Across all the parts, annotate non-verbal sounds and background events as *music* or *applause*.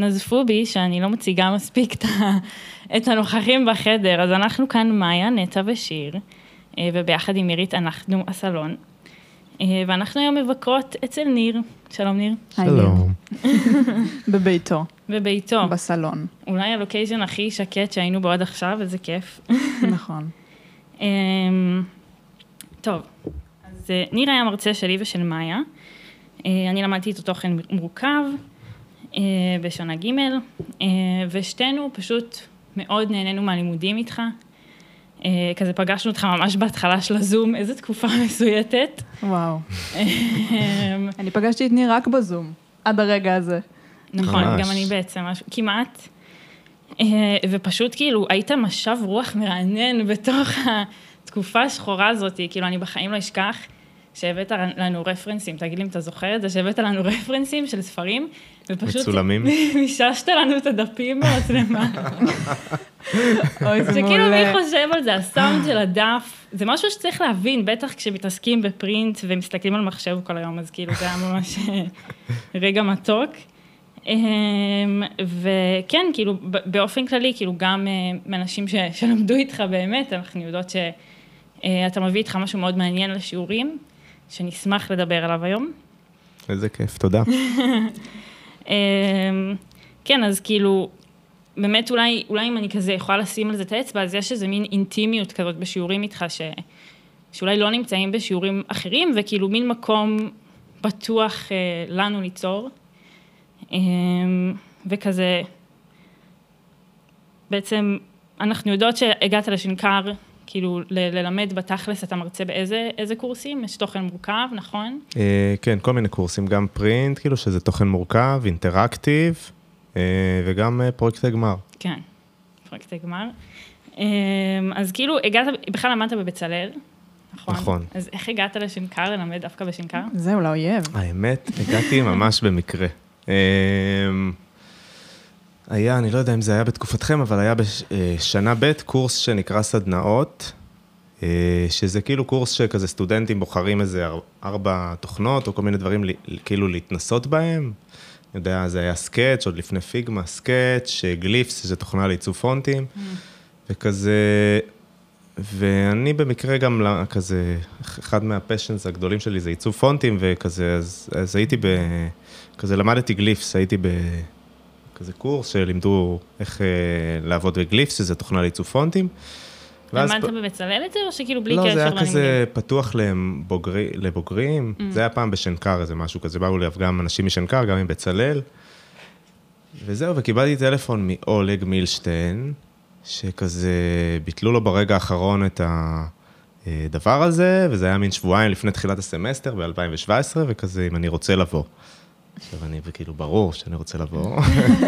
נזפו בי שאני לא מציגה מספיק את, הנוכחים בחדר, אז אנחנו כאן מאיה, נטע ושיר, אה, וביחד עם עירית אנחנו הסלון. אה, ואנחנו היום מבקרות אצל ניר. שלום ניר. שלום. *laughs* בביתו, בביתו. בסלון, אולי הלוקיישן הכי שקט שהיינו בו עד עכשיו, איזה כיף. *laughs* נכון. *laughs* אמ, טוב, אז אה, ניר היה מרצה שלי ושל מאיה. אני למדתי איתו תוכן מורכב בשנה ג', אה, ושתינו פשוט מאוד נהנינו מהלימודים איתך. אה, כזה פגשנו אותך ממש בהתחלה של הזום, איזו תקופה *laughs* מסויטת. וואו. אמ, אני פגשתי את ניר רק בזום, עד הרגע הזה. נכון. גם אני בעצם, כמעט. אה, ופשוט כאילו, היית משב רוח מרענן בתוך התקופה השחורה הזאת, כאילו, אני בחיים לא אשכח שהבאת לנו רפרנסים, תגיד לי אם אתה זוכר את זה, שהבאת לנו רפרנסים של ספרים, ופשוט... מצולמים. *laughs* מיששת לנו את הדפים במצלמה. אוי, זה שכאילו. מי חושב על זה, הסאונד של הדף, זה משהו שצריך להבין, בטח כשמתעסקים בפרינט ומסתכלים על מחשב כל היום, אז כאילו זה היה ממש אה, *laughs* רגע מתוק. אמ, וכן, כאילו, באופן כללי, כאילו, גם אה, מאנשים ש- שלמדו איתך באמת, אנחנו יודעות שאתה מביא איתך משהו מאוד מעניין לשיעורים, שנשמח לדבר עליו היום. איזה כיף, תודה. *laughs* אמ, כן, אז כאילו, באמת אולי, אולי אם אני כזה יכולה לשים על זה את האצבע, אז יש איזה מין אינטימיות כזאת בשיעורים איתך, ש, שאולי לא נמצאים בשיעורים אחרים, וכאילו מין מקום בטוח אה, לנו ליצור. אמ, וכזה, בעצם, אנחנו יודעות שהגעת לשנקר, כאילו, ל- ללמד בתכלס, אתה מרצה באיזה איזה קורסים? יש תוכן מורכב, נכון? אה, כן, כל מיני קורסים, גם פרינט, כאילו שזה תוכן מורכב, אינטראקטיב, אה, וגם אה, פרויקטי גמר. כן, פרויקטי גמר. אמ, אז כאילו, הגעת, בכלל למדת בבצלאל, נכון? נכון. אז איך הגעת לשנקר, ללמד דווקא בשנקר? זהו, לאויב. האמת, הגעתי ממש במקרה. אה, היה, אני לא יודע אם זה היה בתקופתכם, אבל היה בשנה ב' קורס שנקרא סדנאות, אה, שזה כאילו קורס שכזה סטודנטים בוחרים איזה אר- ארבע תוכנות, או כל מיני דברים כאילו להתנסות בהם. אני יודע, זה היה Sketch, עוד לפני Figma, Sketch, Glyphs, שזה תוכנה לעיצוב פונטים, וכזה, ואני במקרה גם כזה, אחד מה passions הגדולים שלי זה עיצוב פונטים, וכזה, אז, אז הייתי ב... כזה למדתי גליפס, הייתי בכזה קורס שלימדו איך אה, לעבוד בגליפס, שזה תוכנה לעיצוב פונטים. למדת פ- בבצלאל את זה, או שכאילו בלי לא, קשר זה היה? כזה פתוח לבוגרי, לבוגרים, Mm. זה היה פעם בשנקר, איזה משהו כזה, באו אליו גם אנשים משנקר, גם מבצלאל. וזהו, וקיבלתי טלפון מאולג מילשטיין, שכזה ביטלו לו ברגע האחרון את הדבר הזה, וזה היה מין שבועיים לפני תחילת הסמסטר ב-2017, וכזה, אם אני רוצה לבוא. עכשיו, אני כאילו, ברור שאני רוצה לבוא.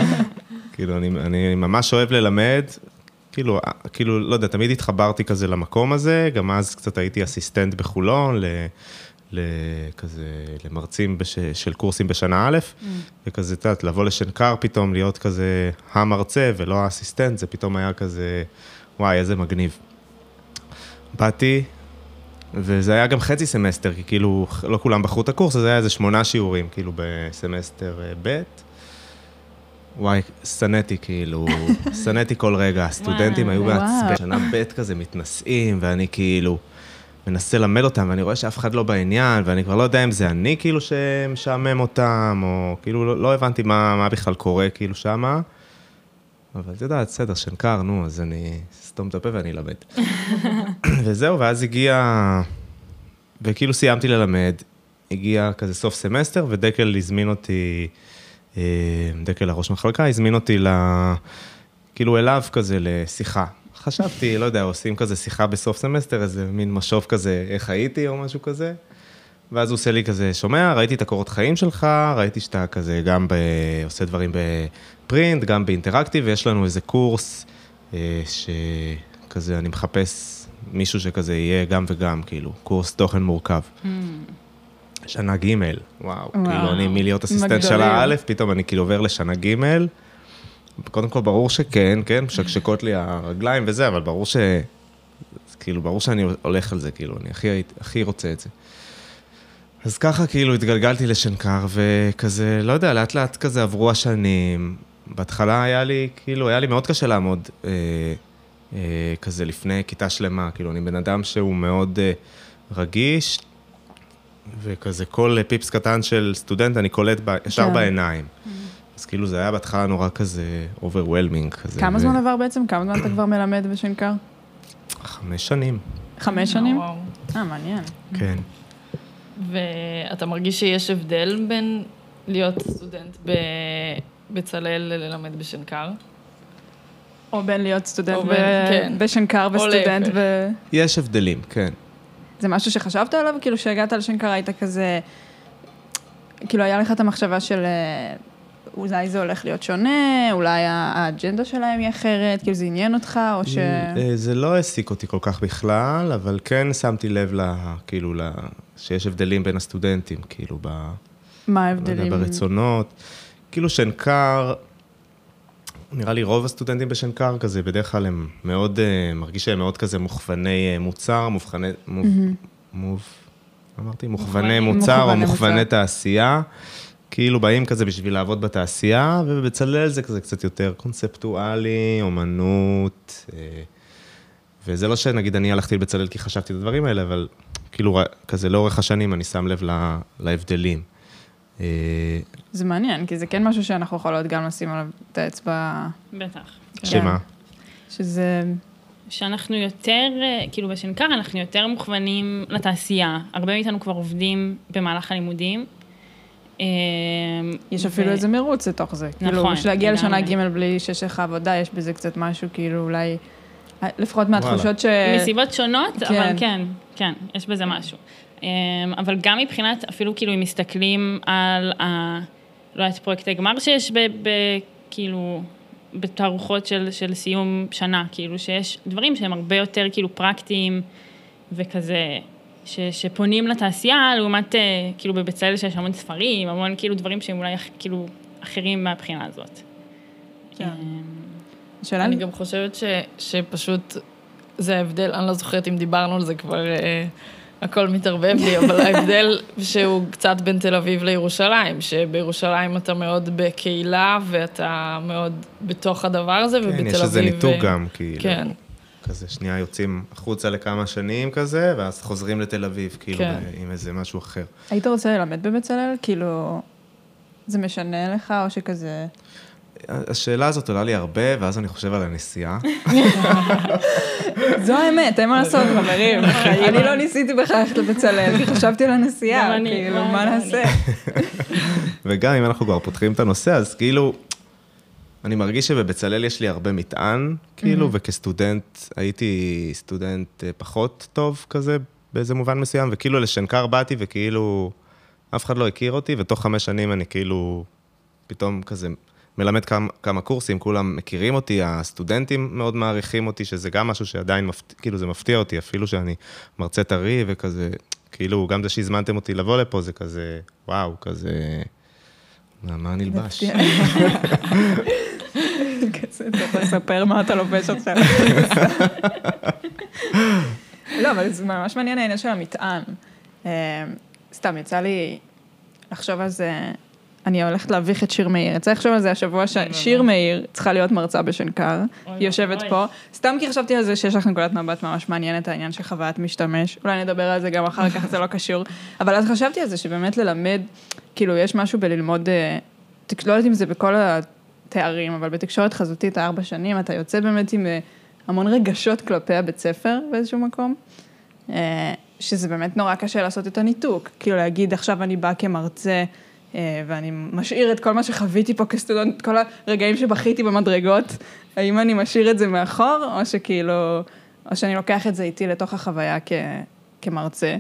*laughs* כאילו, אני, אני ממש אוהב ללמד, כאילו, כאילו, לא יודע, תמיד התחברתי כזה למקום הזה, גם אז קצת הייתי אסיסטנט בחולון, ל... לכזה, למרצים בש, של קורסים בשנה א', וכזה, את יודעת, לבוא לשנקר פתאום, להיות כזה המרצה ולא האסיסטנט, זה פתאום היה כזה, וואי, איזה מגניב. באתי, וזה היה גם חצי סמסטר, כי כאילו, לא כולם בחרו את הקורס, אז היה איזה שמונה שיעורים, כאילו, בסמסטר אה, ב'. וואי, שנאתי כאילו, *laughs* שנאתי כל רגע, הסטודנטים היו. בעצבן, שנה ב' כזה מתנשאים, ואני כאילו מנסה ללמד אותם, ואני רואה שאף אחד לא בעניין, ואני כבר לא יודע אם זה אני כאילו שמשעמם אותם, או כאילו לא, לא הבנתי מה, מה בכלל קורה כאילו שמה. אבל את יודעת, בסדר, שנקר, נו, אז אני אסתום את הפה ואני אלמד. *laughs* וזהו, ואז הגיע, וכאילו סיימתי ללמד, הגיע כזה סוף סמסטר, ודקל הזמין אותי, אה, דקל הראש מחלקה, הזמין אותי ל... כאילו אליו כזה לשיחה. חשבתי, לא יודע, עושים כזה שיחה בסוף סמסטר, איזה מין משוב כזה, איך הייתי או משהו כזה. ואז הוא עושה לי כזה, שומע, ראיתי את הקורות חיים שלך, ראיתי שאתה כזה גם ב... עושה דברים בפרינט, גם באינטראקטיב, ויש לנו איזה קורס אה, שכזה, אני מחפש מישהו שכזה יהיה גם וגם, כאילו, קורס תוכן מורכב. שנה ג', וואו, כאילו אני מלהיות אסיסטנט מגדולים. שנה א', פתאום אני כאילו עובר לשנה ג', קודם כל ברור שכן, כן, משקשקות לי הרגליים וזה, אבל ברור ש... כאילו, ברור שאני הולך על זה, כאילו, אני הכי, הכי רוצה את זה. אז ככה כאילו התגלגלתי לשנקר, וכזה, לא יודע, לאט לאט כזה עברו השנים, בהתחלה היה לי, כאילו, היה לי מאוד קשה לעמוד אה, אה, כזה לפני כיתה שלמה. כאילו, אני בן אדם שהוא מאוד אה, רגיש, וכזה כל אה, פיפס קטן של סטודנט אני קולט ב, ישר כן. בעיניים. אז כאילו זה היה בהתחלה נורא כזה overwhelming כזה. כמה ו- זמן עבר בעצם? כמה זמן אתה כבר מלמד בשנקר? חמש שנים, חמש שנים? אה, מעניין. כן. ואתה מרגיש שיש הבדל בין להיות סטודנט בבצלאל ללמד בשנקר? או בין להיות סטודנט ב- כן. בשנקר וסטודנט. ו... יש הבדלים, כן. זה משהו שחשבת עליו? כאילו שהגעת לשנקר היית כזה... כאילו היה לך את המחשבה של אה, אולי זה הולך להיות שונה, אולי האג'נדה שלהם היא אחרת, כאילו זה עניין אותך, או ש... אה, זה לא העסיק אותי כל כך בכלל, אבל כן שמתי לב ל... כאילו, ל... שיש הבדלים בין הסטודנטים, כאילו, ב... מה לא יודע, ההבדלים? ברצונות. כאילו שנקר, נראה לי רוב הסטודנטים בשנקר כזה, בדרך כלל הם מאוד, אה, מרגיש שהם מאוד כזה מוכווני אה, מוצר, מוכווני, מוב, מוב, אמרתי? מוכווני מוצר או מוכווני. תעשייה. כאילו באים כזה בשביל לעבוד בתעשייה, ובבצלאל זה כזה קצת יותר קונספטואלי, אומנות. אה, וזה לא שנגיד אני הלכתי לבצלאל כי חשבתי את הדברים האלה, אבל כאילו כזה לאורך השנים אני שם לב לה- להבדלים. אה, זה מעניין, כי זה כן משהו שאנחנו יכולות גם לשים עליו את האצבע, בטח. שמה? שזה... שאנחנו יותר, אה, כאילו בשנקר אנחנו יותר מוכוונים לתעשייה. הרבה מאיתנו כבר עובדים במהלך הלימודים. אה, יש ו- אפילו איזה מרוץ לתוך זה. כאילו, נכון, בשביל להגיע לשנה. ג' בלי שיש לך עבודה, יש בזה קצת משהו, כאילו, אולי... לפחות מהתחושות ש... מסיבות שונות, כן. אבל כן, כן, יש בזה משהו. אמ, אבל גם מבחינת, אפילו כאילו אם מסתכלים על ה... לא יודעת, פרויקטי גמר שיש ב... ב כאילו, בתערוכות של, של סיום שנה, כאילו שיש דברים שהם הרבה יותר כאילו פרקטיים וכזה, ש, שפונים לתעשייה, לעומת אה, כאילו בבצלאל שיש המון ספרים, המון כאילו דברים שהם אולי כאילו אחרים מהבחינה הזאת. כן. אמ, השאלה אני גם חושבת ש, שפשוט זה ההבדל, אני לא זוכרת אם דיברנו על זה כבר, אה, הכל מתערבב לי, אבל ההבדל שהוא קצת בין תל אביב לירושלים, שבירושלים אתה מאוד בקהילה ואתה מאוד בתוך הדבר הזה, ובתל כן, אביב... יש איזה ניתוק אה, גם, כאילו. כן, כזה שנייה יוצאים החוצה לכמה שנים כזה, ואז חוזרים לתל אביב, כאילו, כן. ב- עם איזה משהו אחר. היית רוצה ללמד בבצלאל? כאילו, זה משנה לך, או שכזה... השאלה הזאת עולה לי הרבה, ואז אני חושב על הנסיעה. *laughs* זו האמת, אין מה *laughs* לעשות, חברים. אני לא ניסיתי בכלל ללכת לבצלאל, כי חשבתי על הנסיעה, כאילו, מה נעשה? *laughs* וגם אם אנחנו כבר פותחים את הנושא, אז כאילו, אני מרגיש שבבצלאל יש לי הרבה מטען, כאילו, וכסטודנט, הייתי סטודנט אה, פחות טוב כזה, באיזה מובן מסוים, וכאילו לשנקר באתי, וכאילו, אף אחד לא הכיר אותי, ותוך חמש שנים אני כאילו, פתאום כזה מלמד כמה, כמה קורסים, כולם מכירים אותי, הסטודנטים מאוד מעריכים אותי, שזה גם משהו שעדיין, מפת... כאילו, זה מפתיע אותי, אפילו שאני מרצה טרי וכזה, כאילו, גם זה שהזמנתם אותי לבוא לפה, זה כזה, וואו, כזה, מה, מה נלבש? כזה, צריך לספר מה אתה לובש עכשיו. לא, אבל זה ממש מעניין העניין של המטען. אה, סתם, יצא לי לחשוב על זה, אני הולכת להביך את שיר מאיר. לי לחשוב על זה השבוע ששיר מאיר צריכה להיות מרצה בשנקר, היא יושבת. פה. סתם כי חשבתי על זה שיש לך נקודת מבט ממש מעניינת, העניין של חוויית משתמש. אולי נדבר על זה גם אחר כך, זה לא קשור. אבל אז חשבתי על זה שבאמת ללמד, כאילו, יש משהו בללמוד, אה, לא יודעת אם זה בכל התארים, אבל בתקשורת חזותית הארבע שנים, אתה יוצא באמת עם אה, המון רגשות כלפי הבית ספר באיזשהו מקום. אה, שזה באמת נורא קשה לעשות את הניתוק. כאילו להגיד, עכשיו אני באה כמרצה, ואני משאיר את כל מה שחוויתי פה כסטודנט, את כל הרגעים שבכיתי במדרגות, האם אני משאיר את זה מאחור, או שכאילו, או שאני לוקח את זה איתי לתוך החוויה כ, כמרצה.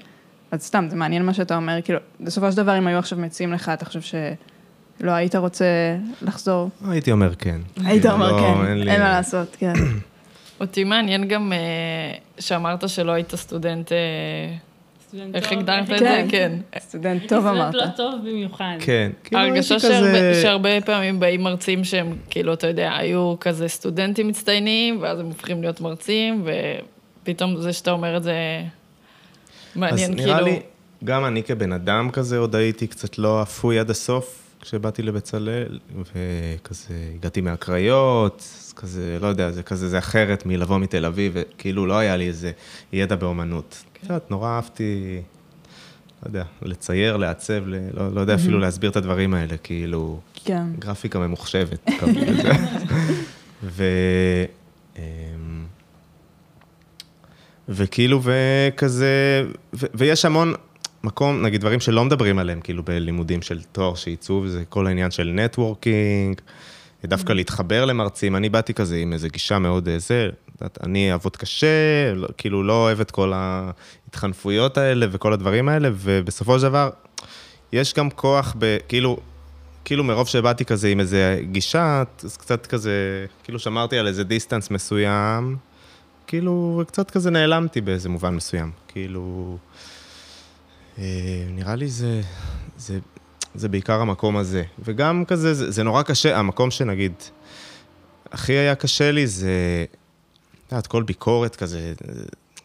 אז סתם, זה מעניין מה שאתה אומר, כאילו, בסופו של דבר, אם היו עכשיו מציעים לך, אתה חושב שלא היית רוצה לחזור? הייתי אומר כן. היית כאילו, אומר לא, כן, לי- אין מה לעשות, כן. אותי מעניין גם אה, שאמרת שלא היית סטודנט, סטודנט איך טוב, הגדרת את כן. זה? כן. סטודנט טוב אמרת. סטודנט לא טוב במיוחד. כן. כאילו, כזה- שהרבה, פעמים באים מרצים שהם, כאילו, אתה יודע, היו כזה סטודנטים מצטיינים, ואז הם הופכים להיות מרצים, ופתאום זה שאתה אומר את זה מעניין, אז כאילו... נראה לי, גם אני כבן אדם כזה עוד הייתי קצת לא אפוי עד הסוף, כשבאתי לבצלאל, וכזה הגעתי מהקריות, אז כזה, לא יודע, זה כזה, זה אחרת מלבוא מתל אביב, וכאילו לא היה לי איזה ידע באומנות. קצת, נורא אהבתי, לא יודע, לצייר, לעצב, ל- לא, לא יודע אפילו להסביר את הדברים האלה, כאילו, כן. גרפיקה ממוחשבת. *laughs* ו... אמ, וכאילו, וכזה, ו- ויש המון מקום, נגיד דברים שלא מדברים עליהם, כאילו בלימודים של תואר שעיצוב, זה כל העניין של נטוורקינג, דווקא להתחבר למרצים, אני באתי כזה עם איזו גישה מאוד אה, זה, אני אעבוד קשה, לא- כאילו לא אוהב את כל ההתחנפויות האלה וכל הדברים האלה, ובסופו של דבר, יש גם כוח. כאילו, כאילו מרוב שבאתי כזה עם איזה גישה, אז קצת כזה, כאילו שמרתי על איזה דיסטנס מסוים, כאילו קצת כזה נעלמתי באיזה מובן מסוים. כאילו, אה, נראה לי זה, זה, זה בעיקר המקום הזה. וגם כזה, זה, זה נורא קשה, המקום שנגיד, הכי היה קשה לי זה, את יודעת, כל ביקורת כזה,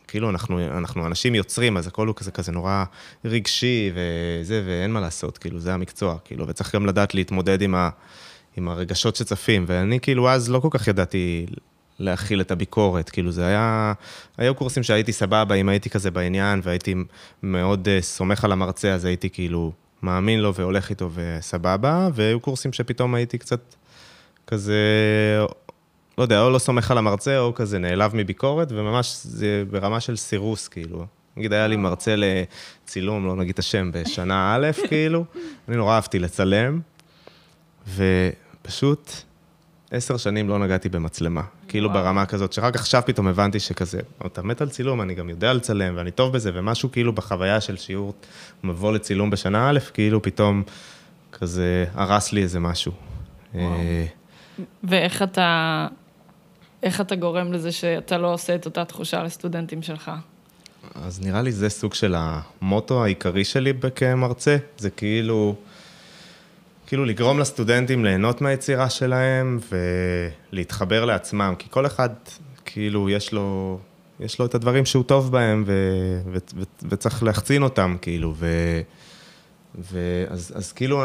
כאילו אנחנו, אנחנו אנשים יוצרים, אז הכל הוא כזה, כזה נורא רגשי וזה, ואין מה לעשות, כאילו, זה המקצוע, כאילו, וצריך גם לדעת להתמודד עם, ה, עם הרגשות שצפים, ואני כאילו אז לא כל כך ידעתי להכיל את הביקורת, כאילו, זה היה, היו קורסים שהייתי סבבה, אם הייתי כזה בעניין, והייתי מאוד uh, סומך על המרצה, אז הייתי כאילו מאמין לו והולך איתו וסבבה, והיו קורסים שפתאום הייתי קצת כזה, לא יודע, או לא סומך על המרצה, או כזה נעלב מביקורת, וממש זה ברמה של סירוס, כאילו. נגיד, היה לי מרצה לצילום, לא נגיד את השם, בשנה א', כאילו, אני נורא אהבתי לצלם, ופשוט עשר שנים לא נגעתי במצלמה. כאילו ברמה כזאת, שרק עכשיו פתאום הבנתי שכזה, אתה מת על צילום, אני גם יודע לצלם, ואני טוב בזה, ומשהו כאילו בחוויה של שיעור מבוא לצילום בשנה א', כאילו פתאום כזה הרס לי איזה משהו. אה, ואיך אתה, איך אתה גורם לזה שאתה לא עושה את אותה תחושה לסטודנטים שלך? אז נראה לי זה סוג של המוטו העיקרי שלי כמרצה, זה כאילו, כאילו לגרום לסטודנטים ליהנות מהיצירה שלהם ולהתחבר לעצמם, כי כל אחד, כאילו, יש לו, יש לו את הדברים שהוא טוב בהם ו, ו, ו, וצריך להחצין אותם, כאילו, ו, ואז אז כאילו,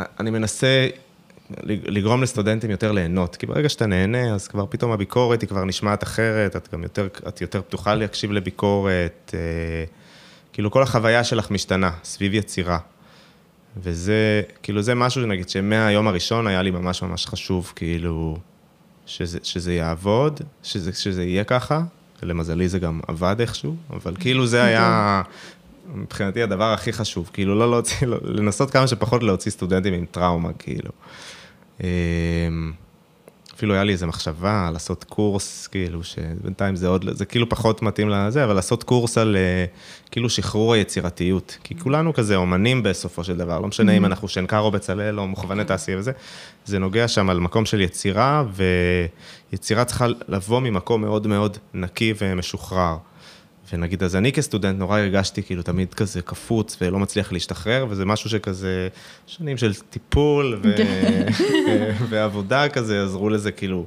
אני מנסה לגרום לסטודנטים יותר ליהנות, כי ברגע שאתה נהנה, אז כבר פתאום הביקורת היא כבר נשמעת אחרת, את גם יותר, את יותר פתוחה להקשיב לביקורת, אה, כאילו כל החוויה שלך משתנה סביב יצירה. וזה, כאילו זה משהו, נגיד, שמהיום הראשון היה לי ממש ממש חשוב, כאילו, שזה, שזה יעבוד, שזה, שזה יהיה ככה, ולמזלי זה גם עבד איכשהו, אבל כאילו זה היה מבחינתי הדבר הכי חשוב, כאילו לא להוציא, לא, לנסות כמה שפחות להוציא סטודנטים עם טראומה, כאילו. אפילו היה לי איזו מחשבה לעשות קורס, כאילו, שבינתיים זה עוד, זה כאילו פחות מתאים לזה, אבל לעשות קורס על אה, כאילו שחרור היצירתיות. כי כולנו כזה אומנים בסופו של דבר, לא משנה אם אנחנו שנקר או בצלאל או מוכווני תעשייה וזה, זה נוגע שם על מקום של יצירה, ויצירה צריכה לבוא ממקום מאוד מאוד נקי ומשוחרר. ונגיד, אז אני כסטודנט נורא הרגשתי כאילו תמיד כזה קפוץ ולא מצליח להשתחרר, וזה משהו שכזה, שנים של טיפול ו... *laughs* ועבודה כזה עזרו לזה כאילו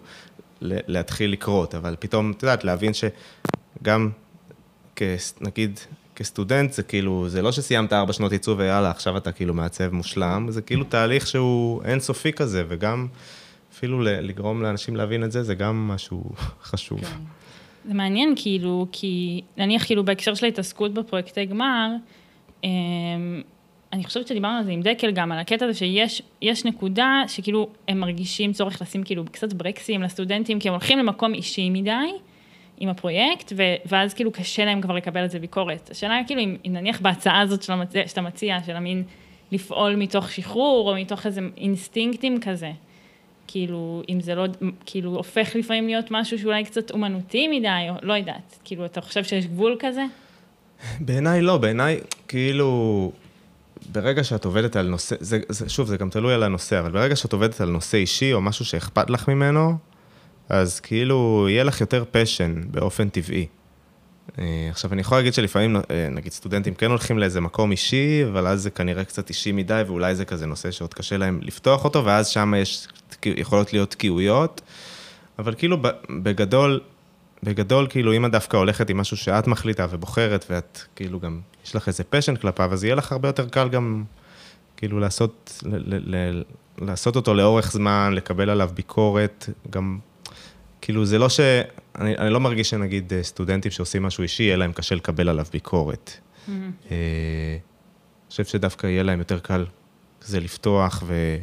להתחיל לקרות, אבל פתאום, את יודעת, להבין שגם, כס, נגיד, כסטודנט זה כאילו, זה לא שסיימת ארבע שנות עיצוב ויאללה, עכשיו אתה כאילו מעצב מושלם, זה כאילו תהליך שהוא אינסופי כזה, וגם אפילו לגרום לאנשים להבין את זה, זה גם משהו *laughs* חשוב. כן. זה מעניין, כאילו, כי נניח כאילו בהקשר של ההתעסקות בפרויקטי גמר, אמ, אני חושבת שדיברנו על זה עם דקל גם, על הקטע הזה שיש נקודה שכאילו הם מרגישים צורך לשים כאילו קצת ברקסים לסטודנטים, כי הם הולכים למקום אישי מדי עם הפרויקט, ו, ואז כאילו קשה להם כבר לקבל את זה ביקורת. השאלה היא כאילו, אם נניח בהצעה הזאת של המצ... שאתה מציע, של המין לפעול מתוך שחרור, או מתוך איזה אינסטינקטים כזה, כאילו, אם זה לא, כאילו, הופך לפעמים להיות משהו שאולי קצת אומנותי מדי, או לא יודעת, כאילו, אתה חושב שיש גבול כזה? בעיניי לא, בעיניי, כאילו, ברגע שאת עובדת על נושא, זה, זה, שוב, זה גם תלוי על הנושא, אבל ברגע שאת עובדת על נושא אישי, או משהו שאכפת לך ממנו, אז כאילו, יהיה לך יותר פשן באופן טבעי. אה, עכשיו, אני יכול להגיד שלפעמים, אה, נגיד, סטודנטים כן הולכים לאיזה מקום אישי, אבל אז זה כנראה קצת אישי מדי, ואולי זה כזה נושא שעוד קשה להם לפתוח אותו, ואז שם יש, יכולות להיות תקיעויות. אבל כאילו, בגדול, בגדול, כאילו, אם את דווקא הולכת עם משהו שאת מחליטה ובוחרת, ואת כאילו גם, יש לך איזה פשן כלפיו, אז יהיה לך הרבה יותר קל גם כאילו לעשות, ל, ל, ל, לעשות אותו לאורך זמן, לקבל עליו ביקורת, גם, כאילו זה לא ש... אני, אני לא מרגיש שנגיד אה, סטודנטים שעושים משהו אישי, יהיה להם קשה לקבל עליו ביקורת. Mm-hmm. אה, אני חושב שדווקא יהיה להם יותר קל כזה לפתוח ו...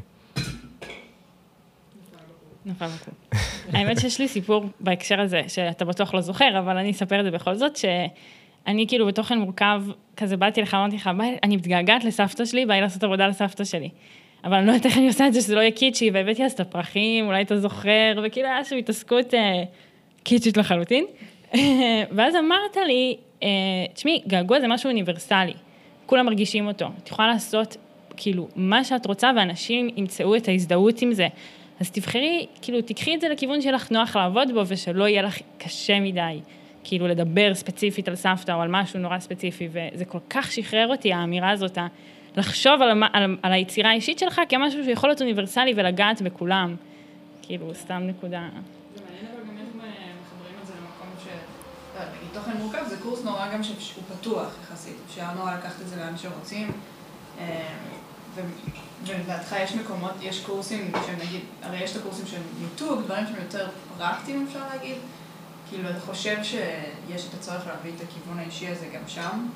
נפל בקום. האמת שיש לי סיפור בהקשר הזה, שאתה בטוח לא זוכר, אבל אני אספר את זה בכל זאת, שאני כאילו בתוכן מורכב, כזה באתי לך, אמרתי לך, "ביי, אני מתגעגעת לסבתא שלי, באי לעשות עבודה לסבתא שלי. אבל אני לא יודעת איך אני עושה את זה, שזה לא יהיה קיצ'י, והבאתי אז את הפרחים, אולי אתה זוכר, וכאילו היה שם התעסקות אה, קיצ'ית לחלוטין. *laughs* ואז אמרת לי, אה, תשמעי, געגוע זה משהו אוניברסלי, כולם מרגישים אותו. את יכולה לעשות כאילו מה שאת רוצה, ואנשים ימצאו את ההזדהות עם זה. אז תבחרי, כאילו, תקחי את זה לכיוון שלך נוח לעבוד בו, ושלא יהיה לך קשה מדי, כאילו, לדבר ספציפית על סבתא או על משהו נורא ספציפי, וזה כל כך שחרר אותי, האמירה הזאת, לחשוב על, על, על היצירה האישית שלך כמשהו שיכול להיות אוניברסלי ולגעת בכולם. כאילו, סתם נקודה. זה מעניין אבל גם איך מחברים את זה למקום ש... לא תוכן מורכב זה קורס נורא גם שהוא פתוח יחסית, אפשר נורא לקחת את זה לאן שרוצים. ולדעתך יש מקומות, יש קורסים שהם נגיד, הרי יש את הקורסים של מיתוג, דברים שהם יותר פרקטיים אפשר להגיד. כאילו, אתה חושב שיש את הצורך להביא את הכיוון האישי הזה גם שם?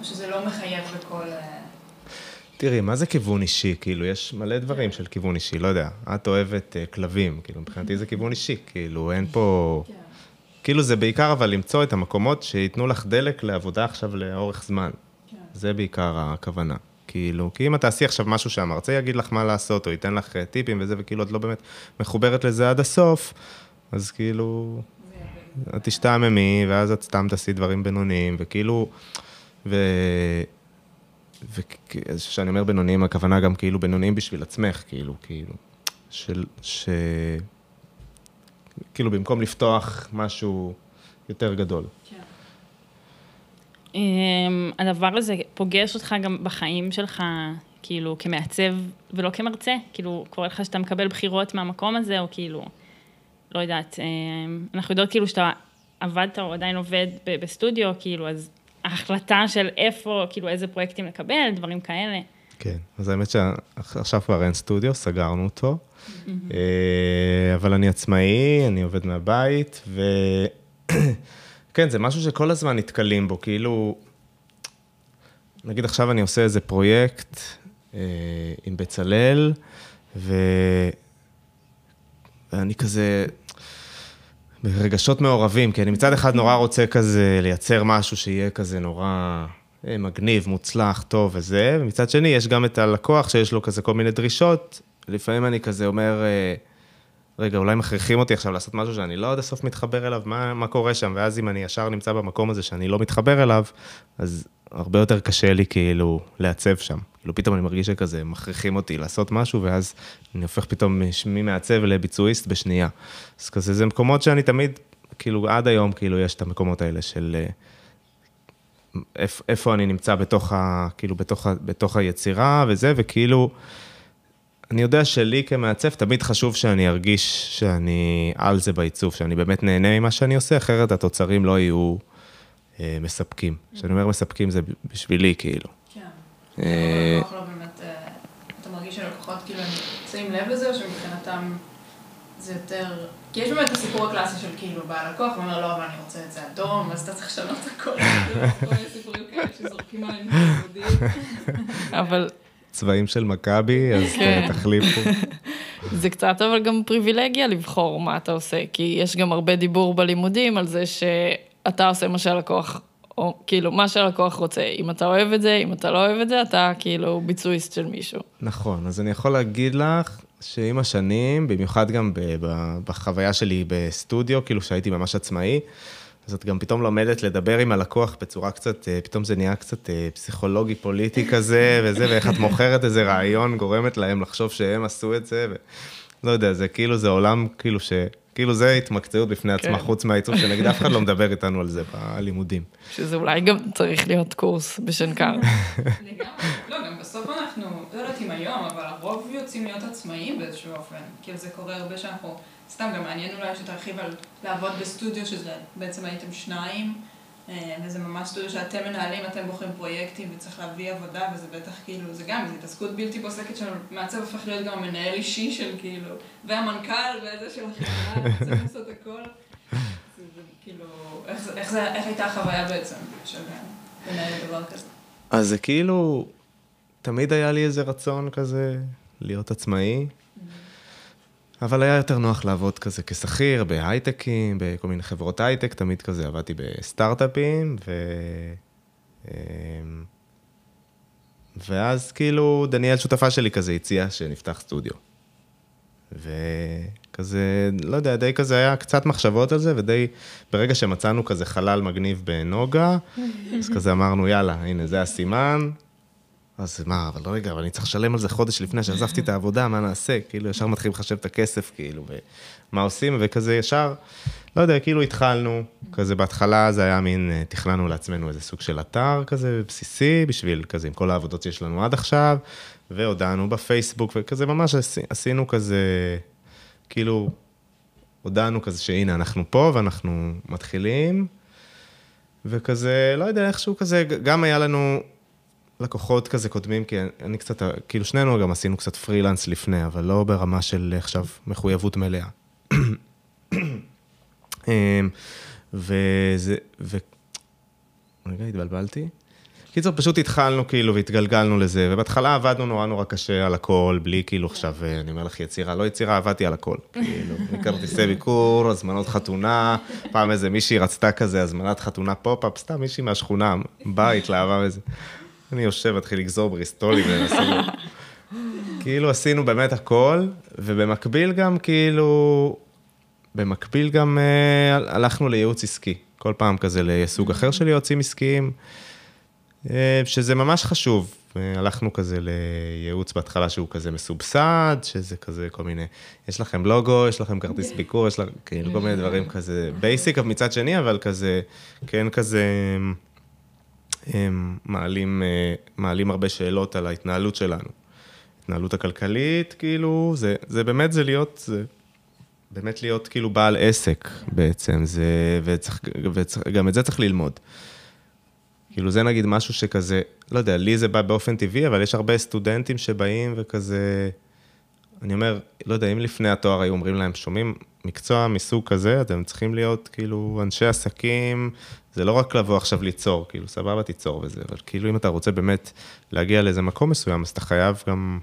או שזה לא מחייב בכל... אה, תראי, מה זה כיוון אישי? כאילו, יש מלא דברים של כיוון אישי, לא יודע. את אוהבת uh, כלבים, כאילו, מבחינתי זה כיוון אישי, כאילו, אין פה... כן. כאילו, זה בעיקר אבל למצוא את המקומות שייתנו לך דלק לעבודה עכשיו לאורך זמן. כן. זה בעיקר הכוונה. כאילו, כי אם את תעשי עכשיו משהו שהמרצה יגיד לך מה לעשות, או ייתן לך אה, טיפים וזה, וכאילו את לא באמת מחוברת לזה עד הסוף, אז כאילו, את תשתעממי, ואז את סתם תעשי דברים בינוניים, וכאילו, ו... וכשאני אומר בינוניים, הכוונה גם כאילו בינוניים בשביל עצמך, כאילו, כאילו, של... ש... כאילו, במקום לפתוח משהו יותר גדול. אמ, הדבר הזה פוגש אותך גם בחיים שלך, כאילו, כמעצב ולא כמרצה? כאילו, קורה לך שאתה מקבל בחירות מהמקום הזה, או כאילו, לא יודעת, אמ, אנחנו יודעות כאילו שאתה עבדת או עדיין עובד בסטודיו, כאילו, אז ההחלטה של איפה, כאילו, איזה פרויקטים לקבל, דברים כאלה. כן, אז האמת שעכשיו כבר אין סטודיו, סגרנו אותו, אה, אבל אני עצמאי, אני עובד מהבית, וכן, זה משהו שכל הזמן נתקלים בו, כאילו, נגיד עכשיו אני עושה איזה פרויקט אה, עם בצלאל, ו... ואני כזה ברגשות מעורבים, כי אני מצד אחד נורא רוצה כזה לייצר משהו שיהיה כזה נורא אה, מגניב, מוצלח, טוב וזה, ומצד שני יש גם את הלקוח שיש לו כזה כל מיני דרישות, לפעמים אני כזה אומר, אה, רגע, אולי מכריחים אותי עכשיו לעשות משהו שאני לא עד הסוף מתחבר אליו, מה, מה קורה שם? ואז אם אני ישר נמצא במקום הזה שאני לא מתחבר אליו, אז הרבה יותר קשה לי כאילו לעצב שם. כאילו פתאום אני מרגיש שכזה מכריחים אותי לעשות משהו, ואז אני הופך פתאום ממעצב לביצועיסט בשנייה. אז כזה, זה מקומות שאני תמיד, כאילו עד היום, כאילו יש את המקומות האלה של... אה, איפ, איפה אני נמצא בתוך, ה, כאילו בתוך, ה, בתוך היצירה וזה, וכאילו, אני יודע שלי כמעצב תמיד חשוב שאני ארגיש שאני על זה בעיצוב, שאני באמת נהנה ממה שאני עושה, אחרת התוצרים לא יהיו אה, מספקים. כשאני אומר מספקים זה בשבילי, כאילו. כן. אה, לא באמת, אה, אתה מרגיש שלקוחות כאילו הם שמים לב לזה, או שמבחינתם זה יותר... כי יש באמת את הסיפור הקלאסי של כאילו בא הלקוח ואומר לא, אבל אני רוצה את זה אדום, אז אתה צריך לשנות הכל. כאילו, *laughs* כל מיני סיפורים כאלה שזורקים עלינו בלימודים. אבל צבעים של מכבי, אז כן. תחליפו. *laughs* זה קצת אבל גם פריבילגיה לבחור מה אתה עושה, כי יש גם הרבה דיבור בלימודים על זה שאתה עושה מה שהלקוח, או כאילו מה שהלקוח רוצה. אם אתה אוהב את זה, אם אתה לא אוהב את זה, אתה כאילו ביצועיסט של מישהו. נכון, אז אני יכול להגיד לך שעם השנים, במיוחד גם בחוויה שלי בסטודיו, כאילו שהייתי ממש עצמאי, אז את גם פתאום לומדת לדבר עם הלקוח בצורה קצת, אה, פתאום זה נהיה קצת אה, פסיכולוגי פוליטי כזה, *laughs* וזה, ואיך את מוכרת איזה רעיון, גורמת להם לחשוב שהם עשו את זה, ולא יודע, זה כאילו, זה עולם כאילו ש... כאילו זה התמקצעות בפני עצמה, כן. חוץ מהעיצוב, שנגיד אף אחד לא מדבר איתנו על זה בלימודים. שזה אולי גם צריך להיות קורס בשנקר. *laughs* לגמרי. לא, גם בסוף אנחנו, לא יודעת אם היום, אבל הרוב יוצאים להיות עצמאיים באיזשהו אופן. כאילו זה קורה הרבה שאנחנו, סתם גם מעניין אולי שתרחיב על לעבוד בסטודיו, שזה בעצם הייתם שניים, אה, וזה ממש סטודיו שאתם מנהלים, אתם בוחרים פרויקטים וצריך להביא עבודה, וזה בטח כאילו, זה גם, זו התעסקות בלתי פוסקת של מעצב הופך להיות גם מנהל אישי של כאילו, והמנכ"ל ואיזה של החברה, צריך לעשות הכל. זה, כאילו, איך, איך, איך הייתה החוויה בעצם של לנהל דבר כזה? אז זה כאילו, תמיד היה לי איזה רצון כזה להיות עצמאי, אבל היה יותר נוח לעבוד כזה כשכיר, בהייטקים, בכל מיני חברות הייטק, תמיד כזה עבדתי בסטארט-אפים, ו... אמ, ואז כאילו דניאל שותפה שלי כזה הציעה שנפתח סטודיו. וכזה, לא יודע, די כזה היה קצת מחשבות על זה, ודי, ברגע שמצאנו כזה חלל מגניב בנוגה, אז כזה אמרנו, יאללה, הנה, זה הסימן. אז מה, אבל רגע, אבל אני צריך לשלם על זה חודש לפני שעזבתי את העבודה, מה נעשה? כאילו, ישר מתחילים לחשב את הכסף, כאילו, ומה עושים, וכזה ישר, לא יודע, כאילו התחלנו, כזה בהתחלה זה היה מין, אה, תכננו לעצמנו איזה סוג של אתר כזה בסיסי, בשביל כזה, עם כל העבודות שיש לנו עד עכשיו, והודענו בפייסבוק, וכזה ממש עשינו כזה, כאילו, הודענו כזה שהנה, אנחנו פה ואנחנו מתחילים, וכזה, לא יודע, איכשהו כזה, גם היה לנו לקוחות כזה קודמים, כי אני קצת, כאילו שנינו גם עשינו קצת פרילנס לפני, אבל לא ברמה של עכשיו מחויבות מלאה. אמ, וזה, ו... רגע, התבלבלתי. קיצור, פשוט התחלנו כאילו והתגלגלנו לזה, ובהתחלה עבדנו נורא נורא קשה על הכל, בלי כאילו עכשיו, אה, אני אומר לך יצירה, לא יצירה, עבדתי על הכל. *laughs* כאילו, מכרטיסי ביקור, הזמנות חתונה, פעם איזה מישהי רצתה כזה, הזמנת חתונה pop-up, סתם מישהי מהשכונה, בית, התלהבה וזה. אני יושב, מתחיל לגזור בריסטולים ולנסות. *laughs* כאילו עשינו באמת הכל, ובמקביל גם כאילו, במקביל גם אה, הלכנו לייעוץ עסקי. כל פעם כזה לסוג אחר של יועצים עסקיים, אה, שזה ממש חשוב. אה, הלכנו כזה לייעוץ בהתחלה שהוא כזה מסובסד, שזה כזה כל מיני, יש לכם לוגו, יש לכם כרטיס *laughs* ביקור, יש לכם כאילו כל מיני דברים *laughs* כזה basic מצד שני, אבל כזה, כן כזה... הם מעלים, אה, מעלים הרבה שאלות על ההתנהלות שלנו. התנהלות הכלכלית, כאילו, זה, זה באמת זה להיות, זה באמת להיות כאילו בעל עסק בעצם, זה, וצריך, וצריך, גם את זה צריך ללמוד. כאילו זה נגיד משהו שכזה, לא יודע, לי זה בא באופן טבעי, אבל יש הרבה סטודנטים שבאים וכזה, אני אומר, לא יודע, אם לפני התואר היו אומרים להם, שומעים מקצוע מסוג כזה, אתם צריכים להיות כאילו אנשי עסקים, זה לא רק לבוא עכשיו ליצור, כאילו, סבבה, תיצור וזה, אבל כאילו, אם אתה רוצה באמת להגיע לאיזה מקום מסוים, אז אתה חייב גם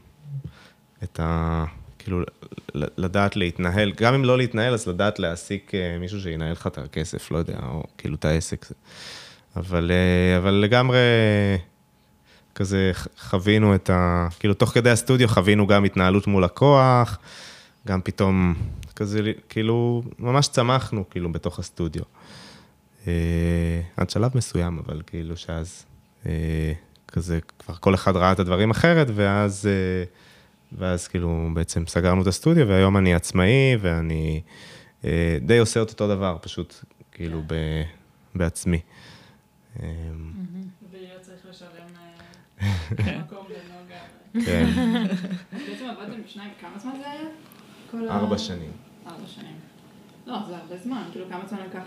את ה... כאילו, לדעת להתנהל, גם אם לא להתנהל, אז לדעת להעסיק אה, מישהו שינהל לך את הכסף, לא יודע, או כאילו את העסק. אבל, אה, אבל לגמרי, כזה חווינו את ה... כאילו, תוך כדי הסטודיו חווינו גם התנהלות מול לקוח, גם פתאום, כזה, כאילו, ממש צמחנו, כאילו, בתוך הסטודיו. אה, עד שלב מסוים, אבל כאילו שאז אה, כזה, כבר כל אחד ראה את הדברים אחרת, ואז, אה, ואז כאילו בעצם סגרנו את הסטודיו, והיום אני עצמאי, ואני די עושה את אותו דבר, פשוט כאילו ב, בעצמי. צריך לשלם מקום לנוגה. כן. בעצם עבדתם שניים, כמה זמן זה היה? ארבע שנים. ארבע שנים. לא, זה הרבה זמן, כאילו כמה זמן לקח,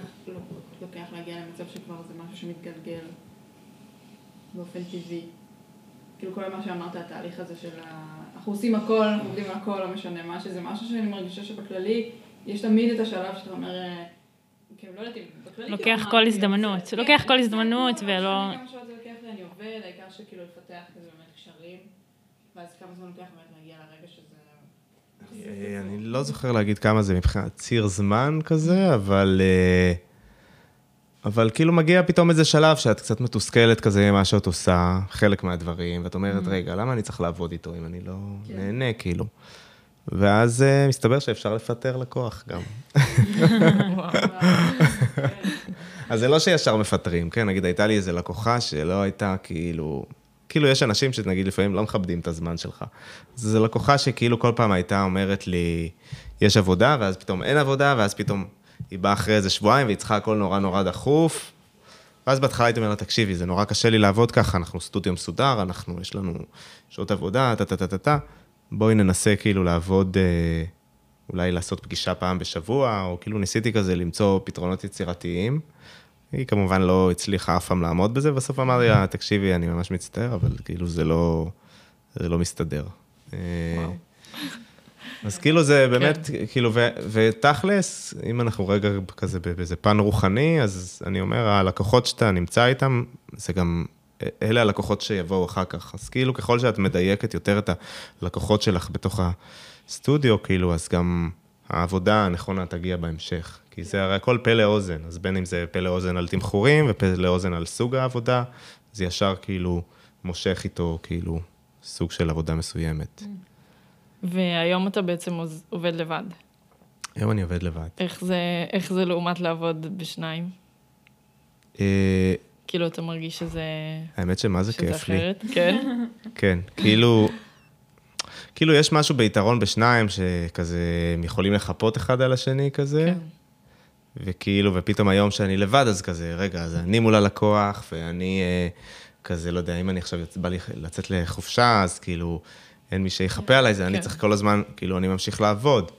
לוקח להגיע למצב שכבר זה משהו שמתגלגל באופן טבעי. כאילו כל מה שאמרת, התהליך הזה של ה... אנחנו עושים הכל, אנחנו עובדים על הכל, לא משנה מה, שזה משהו שאני מרגישה שבכללי, יש תמיד את השלב שאתה אומר, אה, כאילו, לא יודעת אם, בכללי... לוקח כל הזדמנות, כן, לוקח כל הזדמנות ולא... כמה שעות זה לוקח לי, אני עובד, העיקר שכאילו לפתח כזה באמת קשרים, ואז כמה זמן לוקח באמת להגיע לרגע שזה... אה, אני לא זוכר להגיד כמה זה מבחינת ציר זמן כזה, אבל... אה, אבל כאילו מגיע פתאום איזה שלב שאת קצת מתוסכלת כזה ממה שאת עושה, חלק מהדברים, ואת אומרת, mm. רגע, למה אני צריך לעבוד איתו אם אני לא כן. נהנה, כאילו? ואז uh, מסתבר שאפשר לפטר לקוח גם. *laughs* אז זה לא שישר מפטרים, כן? נגיד, הייתה לי איזה לקוחה שלא הייתה כאילו... כאילו, יש אנשים שנגיד לפעמים לא מכבדים את הזמן שלך. זו לקוחה שכאילו כל פעם הייתה אומרת לי, יש עבודה, ואז פתאום אין עבודה, ואז פתאום היא באה אחרי איזה שבועיים, והיא צריכה הכל נורא נורא דחוף. ואז בהתחלה הייתי אומר לה, תקשיבי, זה נורא קשה לי לעבוד ככה, אנחנו סטודיו מסודר, אנחנו, יש לנו שעות עבודה, טה-טה-טה-טה, בואי ננסה כאילו לעבוד, אה, אולי לעשות פגישה פעם בשבוע, או כאילו ניסיתי כזה למצוא פתרונות יצירתיים. היא כמובן לא הצליחה אף פעם לעמוד בזה, בסוף אמרתי לה, תקשיבי, אני ממש מצטער, אבל כאילו זה לא, זה לא מסתדר. אה, אז כאילו זה באמת, כאילו, ו- ותכלס, אם אנחנו רגע כזה באיזה פן רוחני, אז אני אומר, הלקוחות שאתה נמצא איתם, זה גם, אלה הלקוחות שיבואו אחר כך. אז כאילו, ככל שאת מדייקת יותר את הלקוחות שלך בתוך הסטודיו, כאילו, אז גם העבודה הנכונה תגיע בהמשך. כי זה הרי הכל פה לאוזן, אז בין אם זה פה לאוזן על תמחורים ופה לאוזן על סוג העבודה, זה ישר כאילו מושך איתו כאילו סוג של עבודה מסוימת. והיום אתה בעצם עובד לבד. היום אני עובד לבד. איך זה, איך זה לעומת לעבוד בשניים? אה, כאילו, אתה מרגיש שזה... האמת שמה זה שזה כיף לי. אחרת? כן. *laughs* כן, כאילו, כאילו יש משהו ביתרון בשניים, שכזה הם יכולים לחפות אחד על השני כזה, כן. וכאילו, ופתאום היום שאני לבד, אז כזה, רגע, אז אני מול הלקוח, ואני אה, כזה, לא יודע, אם אני עכשיו, בא לי לצאת לחופשה, אז כאילו, אין מי שיכפה עליי, זה אני כן. צריך כל הזמן, כאילו, אני ממשיך לעבוד.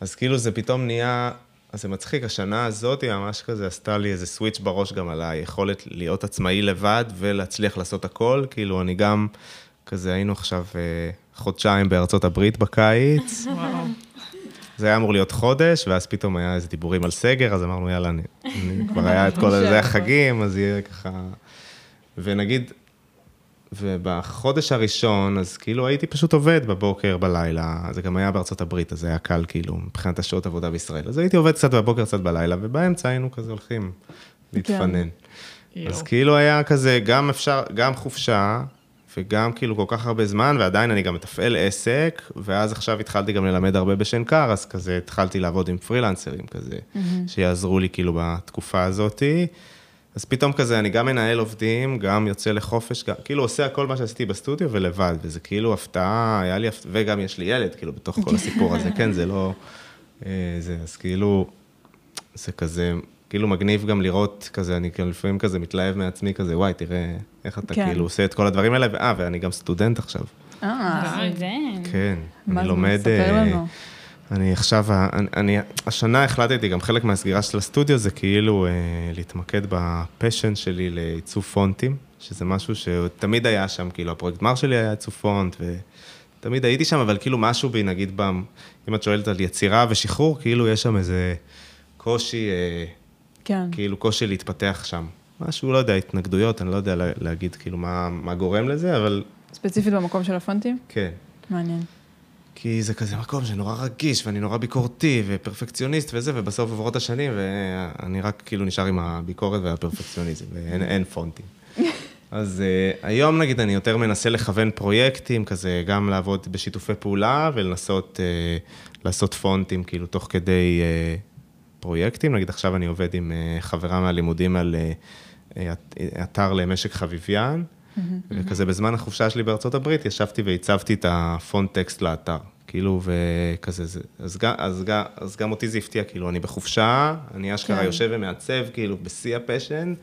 אז כאילו זה פתאום נהיה, אז זה מצחיק, השנה הזאת היא ממש כזה עשתה לי איזה סוויץ' בראש גם על היכולת להיות עצמאי לבד ולהצליח לעשות הכל, כאילו אני גם, כזה היינו עכשיו אה, חודשיים בארצות הברית בקיץ, *laughs* וואו. זה היה אמור להיות חודש, ואז פתאום היה איזה דיבורים על סגר, אז אמרנו, יאללה, אני, אני *laughs* כבר היה את כל זה החגים, אז יהיה ככה... ונגיד, ובחודש הראשון, אז כאילו הייתי פשוט עובד בבוקר, בלילה, זה גם היה בארצות הברית, אז זה היה קל כאילו, מבחינת השעות עבודה בישראל. אז הייתי עובד קצת בבוקר, קצת בלילה, ובאמצע היינו כזה הולכים להתפנן. יואו. אז כאילו היה כזה, גם אפשר, גם חופשה, וגם כאילו כל כך הרבה זמן, ועדיין אני גם מתפעל עסק, ואז עכשיו התחלתי גם ללמד הרבה בשנקר, אז כזה התחלתי לעבוד עם פרילנסרים כזה, שיעזרו לי כאילו בתקופה הזאתי. אז פתאום כזה, אני גם מנהל עובדים, גם יוצא לחופש, גם, כאילו עושה הכל מה שעשיתי בסטודיו ולבד, וזה כאילו הפתעה, היה לי הפתעה, וגם יש לי ילד, כאילו, בתוך כל הסיפור הזה, כן, זה לא... אה, זה, אז כאילו, זה כזה, כאילו מגניב גם לראות כזה, אני כאילו לפעמים כזה מתלהב מעצמי כזה, וואי, תראה איך אתה כן. כאילו עושה את כל הדברים האלה, ואה, ואני גם סטודנט עכשיו. אה, סטודנט. כן, מה אני זה? לומד... ספר אה, לנו. אני עכשיו, אני, אני, השנה החלטתי, גם חלק מהסגירה של הסטודיו זה כאילו אה, להתמקד בפשן שלי לעיצוב פונטים, שזה משהו שתמיד היה שם, כאילו הפרויקט גמר שלי היה עיצוב פונט, ותמיד הייתי שם, אבל כאילו משהו בי, נגיד, במ, אם את שואלת על יצירה ושחרור, כאילו יש שם איזה קושי, אה, כן. כאילו קושי להתפתח שם. משהו, לא יודע, התנגדויות, אני לא יודע לה, להגיד כאילו מה, מה גורם לזה, אבל ספציפית במקום של הפונטים? כן. מעניין. כי זה כזה מקום שנורא רגיש, ואני נורא ביקורתי, ופרפקציוניסט וזה, ובסוף עוברות השנים, ואני רק כאילו נשאר עם הביקורת והפרפקציוניזם, ואין אין פונטים. *laughs* אז uh, היום נגיד אני יותר מנסה לכוון פרויקטים, כזה גם לעבוד בשיתופי פעולה, ולנסות uh, לעשות פונטים כאילו תוך כדי uh, פרויקטים. נגיד עכשיו אני עובד עם אה, חברה מהלימודים על אה, אה, אתר למשק חביביין, וכזה בזמן החופשה שלי בארצות הברית, ישבתי והצבתי את הפונט טקסט לאתר. כאילו, וכזה, זה, אז, גם, אז, גם, אז גם אותי זה הפתיע, כאילו, אני בחופשה, אני אשכרה כן. יושב ומעצב, כאילו, בשיא ה passion,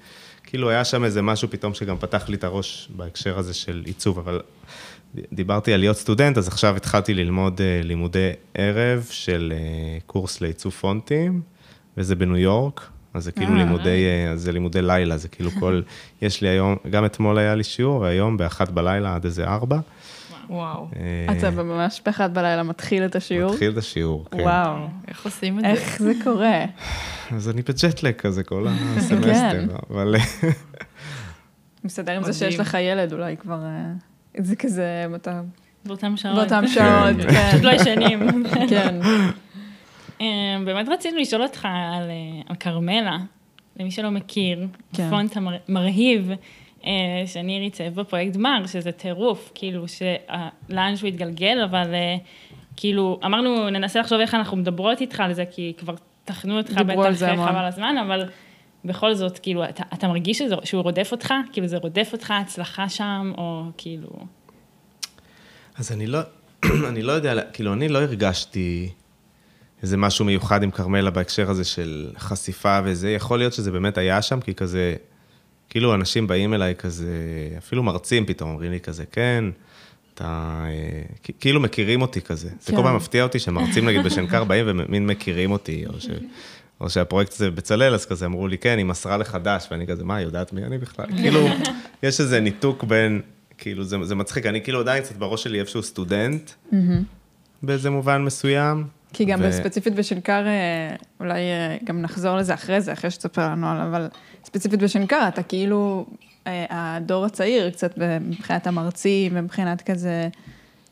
כאילו, היה שם איזה משהו פתאום שגם פתח לי את הראש בהקשר הזה של עיצוב, אבל דיברתי על להיות סטודנט, אז עכשיו התחלתי ללמוד אה, לימודי ערב של אה, קורס לעיצוב פונטים, וזה בניו יורק, אז זה כאילו אה. לימודי, אה, אז זה לימודי לילה, זה כאילו כל, *laughs* יש לי היום, גם אתמול היה לי שיעור, והיום באחת בלילה עד איזה ארבע. וואו. אה, אתה ממש באחד בלילה מתחיל את השיעור? מתחיל את השיעור, כן. וואו. איך עושים את זה? איך זה קורה? *sighs* אז אני ב jet lag כזה כל *laughs* הסמסטר, אבל *laughs* מסתדר עם זה. שיש לך ילד, אולי כבר... זה כזה, אתה... באותם שעות. באותם שעות, כן. כן. פשוט לא ישנים. כן. אה, באמת רצינו לשאול אותך על אה, על כרמלה, למי שלא מכיר, כן. פונט המר- מרהיב, אה, שאני ריצב בפרויקט גמר, שזה טירוף, כאילו, שלאן שהוא התגלגל, אבל אה, כאילו, אמרנו, ננסה לחשוב איך אנחנו מדברות איתך על זה, כי כבר תחנו אותך בטח. חבל הזמן, אבל בכל זאת, כאילו, אתה, אתה מרגיש שזה, שהוא רודף אותך? כאילו, זה רודף אותך, הצלחה שם, או כאילו... אז אני לא, *clears throat* אני לא יודע, כאילו, אני לא הרגשתי איזה משהו מיוחד עם כרמלה בהקשר הזה של חשיפה וזה, יכול להיות שזה באמת היה שם, כי כזה, כאילו אנשים באים אליי כזה, אפילו מרצים פתאום אומרים לי כזה, כן, אתה, אה, כאילו מכירים אותי כזה. זה כן. כל פעם מפתיע אותי שמרצים נגיד בשנקר באים ומין מכירים אותי, או ש... או שהפרויקט הזה בצלאל, אז כזה אמרו לי, כן, היא מסרה לך דש, ואני כזה, מה, היא יודעת מי אני בכלל? כאילו, יש איזה ניתוק בין, כאילו, זה, זה מצחיק, אני כאילו עדיין קצת בראש שלי איפשהו סטודנט, באיזה מובן מסוים. כי גם ו- ספציפית בשנקר, אה, אולי אה, גם נחזור לזה אחרי זה, אחרי שתספר לנו עליו, אבל ספציפית בשנקר, אתה כאילו אה, הדור הצעיר, קצת מבחינת המרצים, ומבחינת כזה,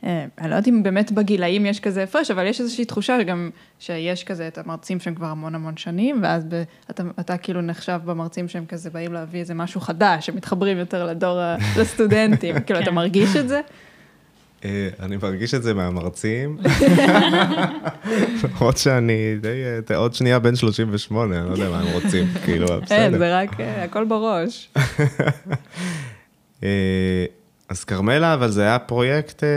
אני לא יודעת אם באמת בגילאים יש כזה הפרש, אבל יש איזושהי תחושה שגם, שיש כזה את המרצים שהם כבר המון המון שנים, ואז ב, אתה, אתה כאילו נחשב במרצים שהם כזה באים להביא איזה משהו חדש, שמתחברים יותר לדור, *laughs* לסטודנטים, כאילו, אתה כן. מרגיש את זה? אה, אני מרגיש את זה מהמרצים, *laughs* למרות שאני די, אה, עוד שנייה בן 38, אני לא יודע מה הם רוצים, *laughs* כאילו, אין, בסדר. זה רק אה, הכל בראש. *laughs* אה, אז כרמלה, אבל זה היה פרויקט, אה,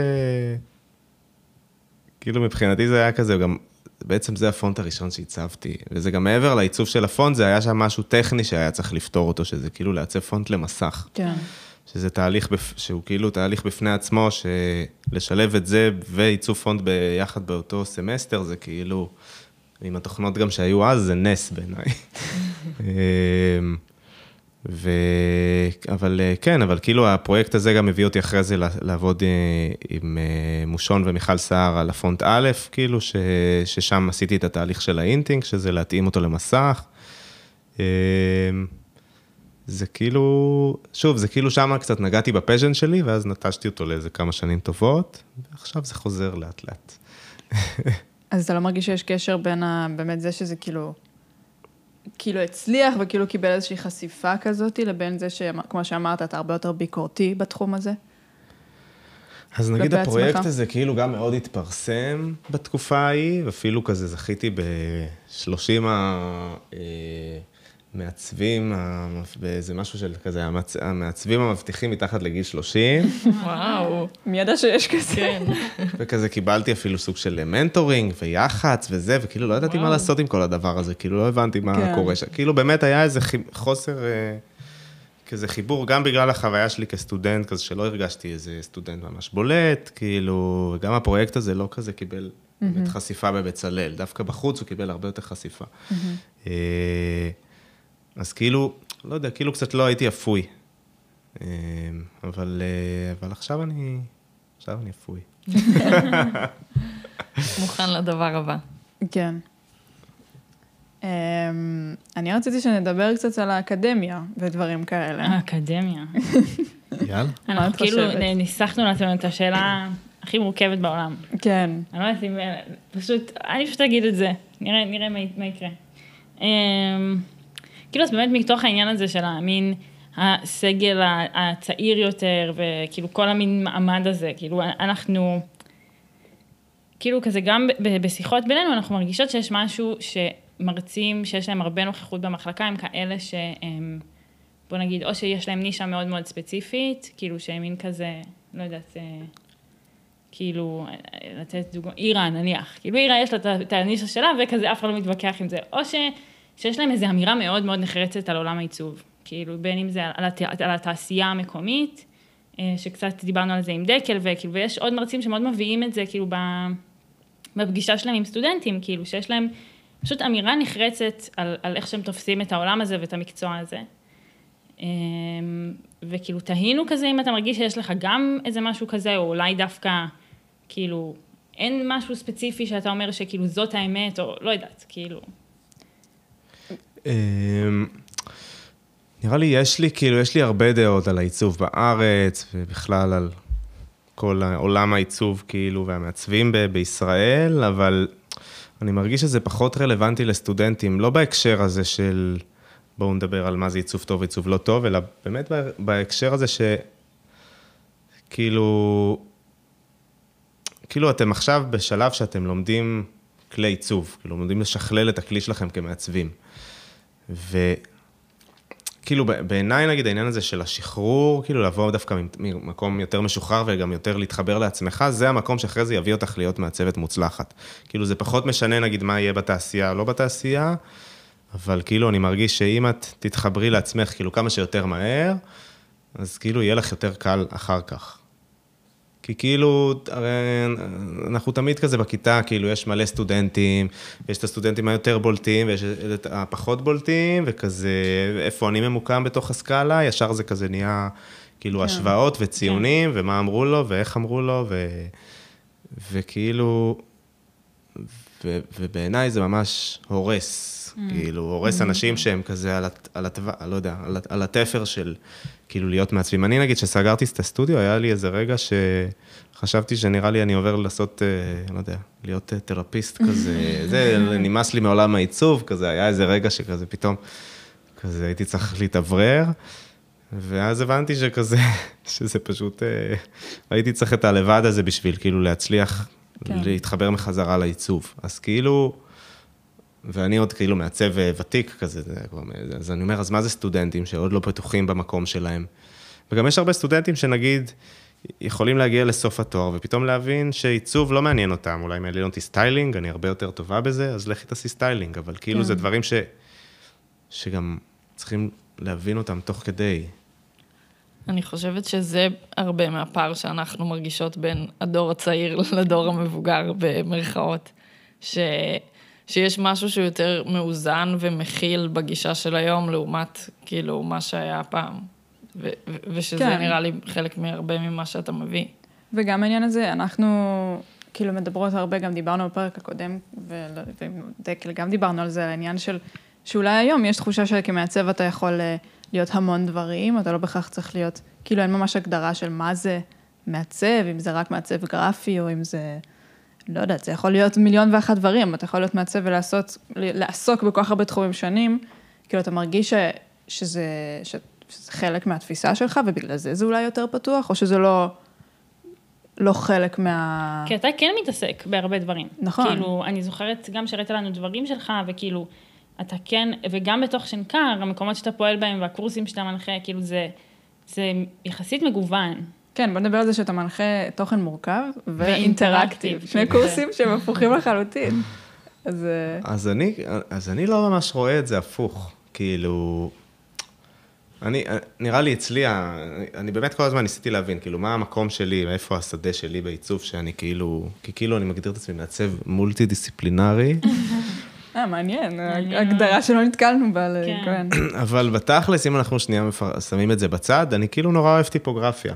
כאילו מבחינתי זה היה כזה, גם, בעצם זה הפונט הראשון שהצבתי, וזה גם מעבר לעיצוב של הפונט, זה היה שם משהו טכני שהיה צריך לפתור אותו, שזה כאילו לעצב פונט למסך. כן. שזה תהליך, בפ... שהוא כאילו תהליך בפני עצמו, שלשלב את זה ועיצוב פונט ביחד באותו סמסטר, זה כאילו, עם התוכנות גם שהיו אז, זה נס בעיניי. אמ, ו... אבל אה, כן, אבל כאילו הפרויקט הזה גם הביא אותי אחרי זה לעבוד אה, עם אה, מושון ומיכל סער על הפונט א', כאילו, ש... ששם עשיתי את התהליך של ה hinting, שזה להתאים אותו למסך. זה כאילו, שוב, זה כאילו שם קצת נגעתי בפשן שלי, ואז נטשתי אותו לאיזה כמה שנים טובות, ועכשיו זה חוזר לאט לאט. אז אתה לא מרגיש שיש קשר בין ה... באמת זה שזה כאילו... כאילו הצליח וכאילו קיבל איזושהי חשיפה כזאת, לבין זה שכמו שאמרת, אתה הרבה יותר ביקורתי בתחום הזה? אז נגיד הפרויקט עצמך? הזה כאילו גם מאוד התפרסם בתקופה ההיא, ואפילו כזה זכיתי ב-30 המעצבים, באיזה משהו של כזה, המעצבים המבטיחים מתחת לגיל 30, וואו, מי ידע שיש כזה? כן. וכזה קיבלתי אפילו סוג של מנטורינג ויח"צ וזה, וכאילו לא ידעתי מה. לעשות עם כל הדבר הזה, כאילו לא הבנתי מה כן. קורה שם. כאילו באמת היה איזה חוסר, אה, כזה חיבור, גם בגלל החוויה שלי כסטודנט, כזה שלא הרגשתי איזה סטודנט ממש בולט, כאילו, וגם הפרויקט הזה לא כזה קיבל באמת חשיפה בבצלאל, דווקא בחוץ הוא קיבל הרבה יותר חשיפה. אה, אז כאילו, לא יודע, כאילו קצת לא הייתי אפוי. אה, אבל, אה, אבל עכשיו אני, עכשיו אני אפוי. *laughs* מוכן לדבר הבא. כן. אמ, אני רציתי שנדבר קצת על האקדמיה ודברים כאלה. האקדמיה. *laughs* יאללה. מה אנחנו את כאילו חושבת? ניסחנו לעצמנו את השאלה הכי מורכבת בעולם. כן. אני לא יודעת אם... פשוט, אני פשוט אגיד את זה. נראה, נראה מה, מה יקרה. אמ, כאילו, אז באמת מתוך העניין הזה של המין הסגל הצעיר יותר, וכאילו כל המין מעמד הזה, כאילו, אנחנו... כאילו כזה גם בשיחות בינינו, אנחנו מרגישות שיש משהו שמרצים שיש להם הרבה נוכחות במחלקה, הם כאלה שהם, בוא נגיד, או שיש להם נישה מאוד מאוד ספציפית, כאילו שהם מין כזה, לא יודעת, אה, כאילו, אה, לתת דוגמא, אירה נניח, כאילו אירה יש לה את הנישה שלה וכזה אף אחד לא מתווכח עם זה, או ש, שיש להם איזו אמירה מאוד מאוד נחרצת על עולם העיצוב, כאילו בין אם זה על, הת, על התעשייה המקומית, אה, שקצת דיברנו על זה עם דקל, וכאילו, ויש עוד מרצים שמאוד מביאים את זה, כאילו, בפגישה שלהם עם סטודנטים, כאילו, שיש להם פשוט אמירה נחרצת על, על איך שהם תופסים את העולם הזה ואת המקצוע הזה. אמ, וכאילו, תהינו כזה אם אתה מרגיש שיש לך גם איזה משהו כזה, או אולי דווקא, כאילו, אין משהו ספציפי שאתה אומר שכאילו זאת האמת, או לא יודעת, כאילו. אמ, נראה לי, יש לי, כאילו, יש לי הרבה דעות על העיצוב בארץ, ובכלל על כל עולם העיצוב, כאילו, והמעצבים ב- בישראל, אבל אני מרגיש שזה פחות רלוונטי לסטודנטים, לא בהקשר הזה של בואו נדבר על מה זה עיצוב טוב ועיצוב לא טוב, אלא באמת בה- בהקשר הזה ש... כאילו, כאילו אתם עכשיו בשלב שאתם לומדים כלי עיצוב, כאילו לומדים לשכלל את הכלי שלכם כמעצבים. וכאילו בעיניי נגיד העניין הזה של השחרור, כאילו לבוא דווקא ממ- ממקום יותר משוחרר וגם יותר להתחבר לעצמך, זה המקום שאחרי זה יביא אותך להיות מעצבת מוצלחת. כאילו זה פחות משנה נגיד מה יהיה בתעשייה או לא בתעשייה, אבל כאילו אני מרגיש שאם את תתחברי לעצמך כאילו כמה שיותר מהר, אז כאילו יהיה לך יותר קל אחר כך. כי כאילו, הרי אנחנו תמיד כזה בכיתה, כאילו, יש מלא סטודנטים, ויש את הסטודנטים היותר בולטים, ויש את הפחות בולטים, וכזה, איפה אני ממוקם בתוך הסקאלה, ישר זה כזה נהיה, כאילו, כן. השוואות וציונים, ומה אמרו לו, ואיך אמרו לו, ו... וכאילו, ו... ובעיניי זה ממש הורס, כאילו, הורס אנשים שהם כזה על, הת- על התו... לא יודע, על, על התפר של כאילו להיות מעצבים. אני נגיד, כשסגרתי את הסטודיו, היה לי איזה רגע שחשבתי שנראה לי אני עובר לעשות, אה, לא יודע, להיות אה, תרפיסט כזה, *laughs* זה נמאס לי מעולם העיצוב, כזה, היה איזה רגע שכזה פתאום, כזה הייתי צריך להתאוורר. ואז הבנתי שכזה, *laughs* שזה פשוט, אה, הייתי צריך את הלבד הזה בשביל כאילו להצליח כן. להתחבר מחזרה לעיצוב. אז כאילו, ואני עוד כאילו מעצב אה, ותיק כזה, אז אני אומר, אז מה זה סטודנטים שעוד לא בטוחים במקום שלהם? וגם יש הרבה סטודנטים שנגיד, יכולים להגיע לסוף התואר ופתאום להבין שעיצוב לא מעניין אותם, אולי מעניין אותי styling, אני הרבה יותר טובה בזה, אז לכי תעשי styling, אבל כאילו כן. זה דברים ש, שגם צריכים להבין אותם תוך כדי. אני חושבת שזה הרבה מהפער שאנחנו מרגישות בין הדור הצעיר *laughs* לדור המבוגר במרכאות. ש... שיש משהו שהוא יותר מאוזן ומכיל בגישה של היום, לעומת כאילו מה שהיה פעם. ו... ו- ושזה כן. נראה לי חלק מהרבה ממה שאתה מביא. וגם העניין הזה, אנחנו כאילו מדברות הרבה, גם דיברנו בפרק הקודם, ועם דקל גם דיברנו על זה, על העניין של, שאולי היום יש תחושה שכמעצב אתה יכול אה, להיות המון דברים, אתה לא בהכרח צריך להיות, כאילו אין ממש הגדרה של מה זה מעצב, אם זה רק מעצב גרפי, או אם זה, לא יודעת, זה יכול להיות מיליון ואחת דברים, אתה יכול להיות מעצב ולעשות, לעסוק בכל כך הרבה תחומים שונים, כאילו אתה מרגיש ש, שזה, ש, שזה חלק מהתפיסה שלך, ובגלל זה זה אולי יותר פתוח, או שזה לא... לא חלק מה... כי אתה כן מתעסק בהרבה דברים. נכון. כאילו, אני זוכרת גם שהראית לנו דברים שלך, וכאילו, אתה כן, וגם בתוך שנקר, המקומות שאתה פועל בהם והקורסים שאתה מנחה, כאילו זה, זה יחסית מגוון. כן, בוא נדבר על זה שאתה מנחה תוכן מורכב ואינטראקטיב. שני כן. קורסים שהם הפוכים לחלוטין. אז אה, אז אני, אז אני לא ממש רואה את זה הפוך, כאילו... אני, נראה לי אצלי, אני באמת כל הזמן ניסיתי להבין, כאילו, מה המקום שלי, איפה השדה שלי בעיצוב, שאני כאילו, כי כאילו אני מגדיר את עצמי מעצב מולטי דיסציפלינרי, אה, מעניין. הגדרה שלא נתקלנו בה, כן. אבל בתכלס, אם אנחנו שנייה. שמים את זה בצד, אני כאילו נורא אוהב טיפוגרפיה.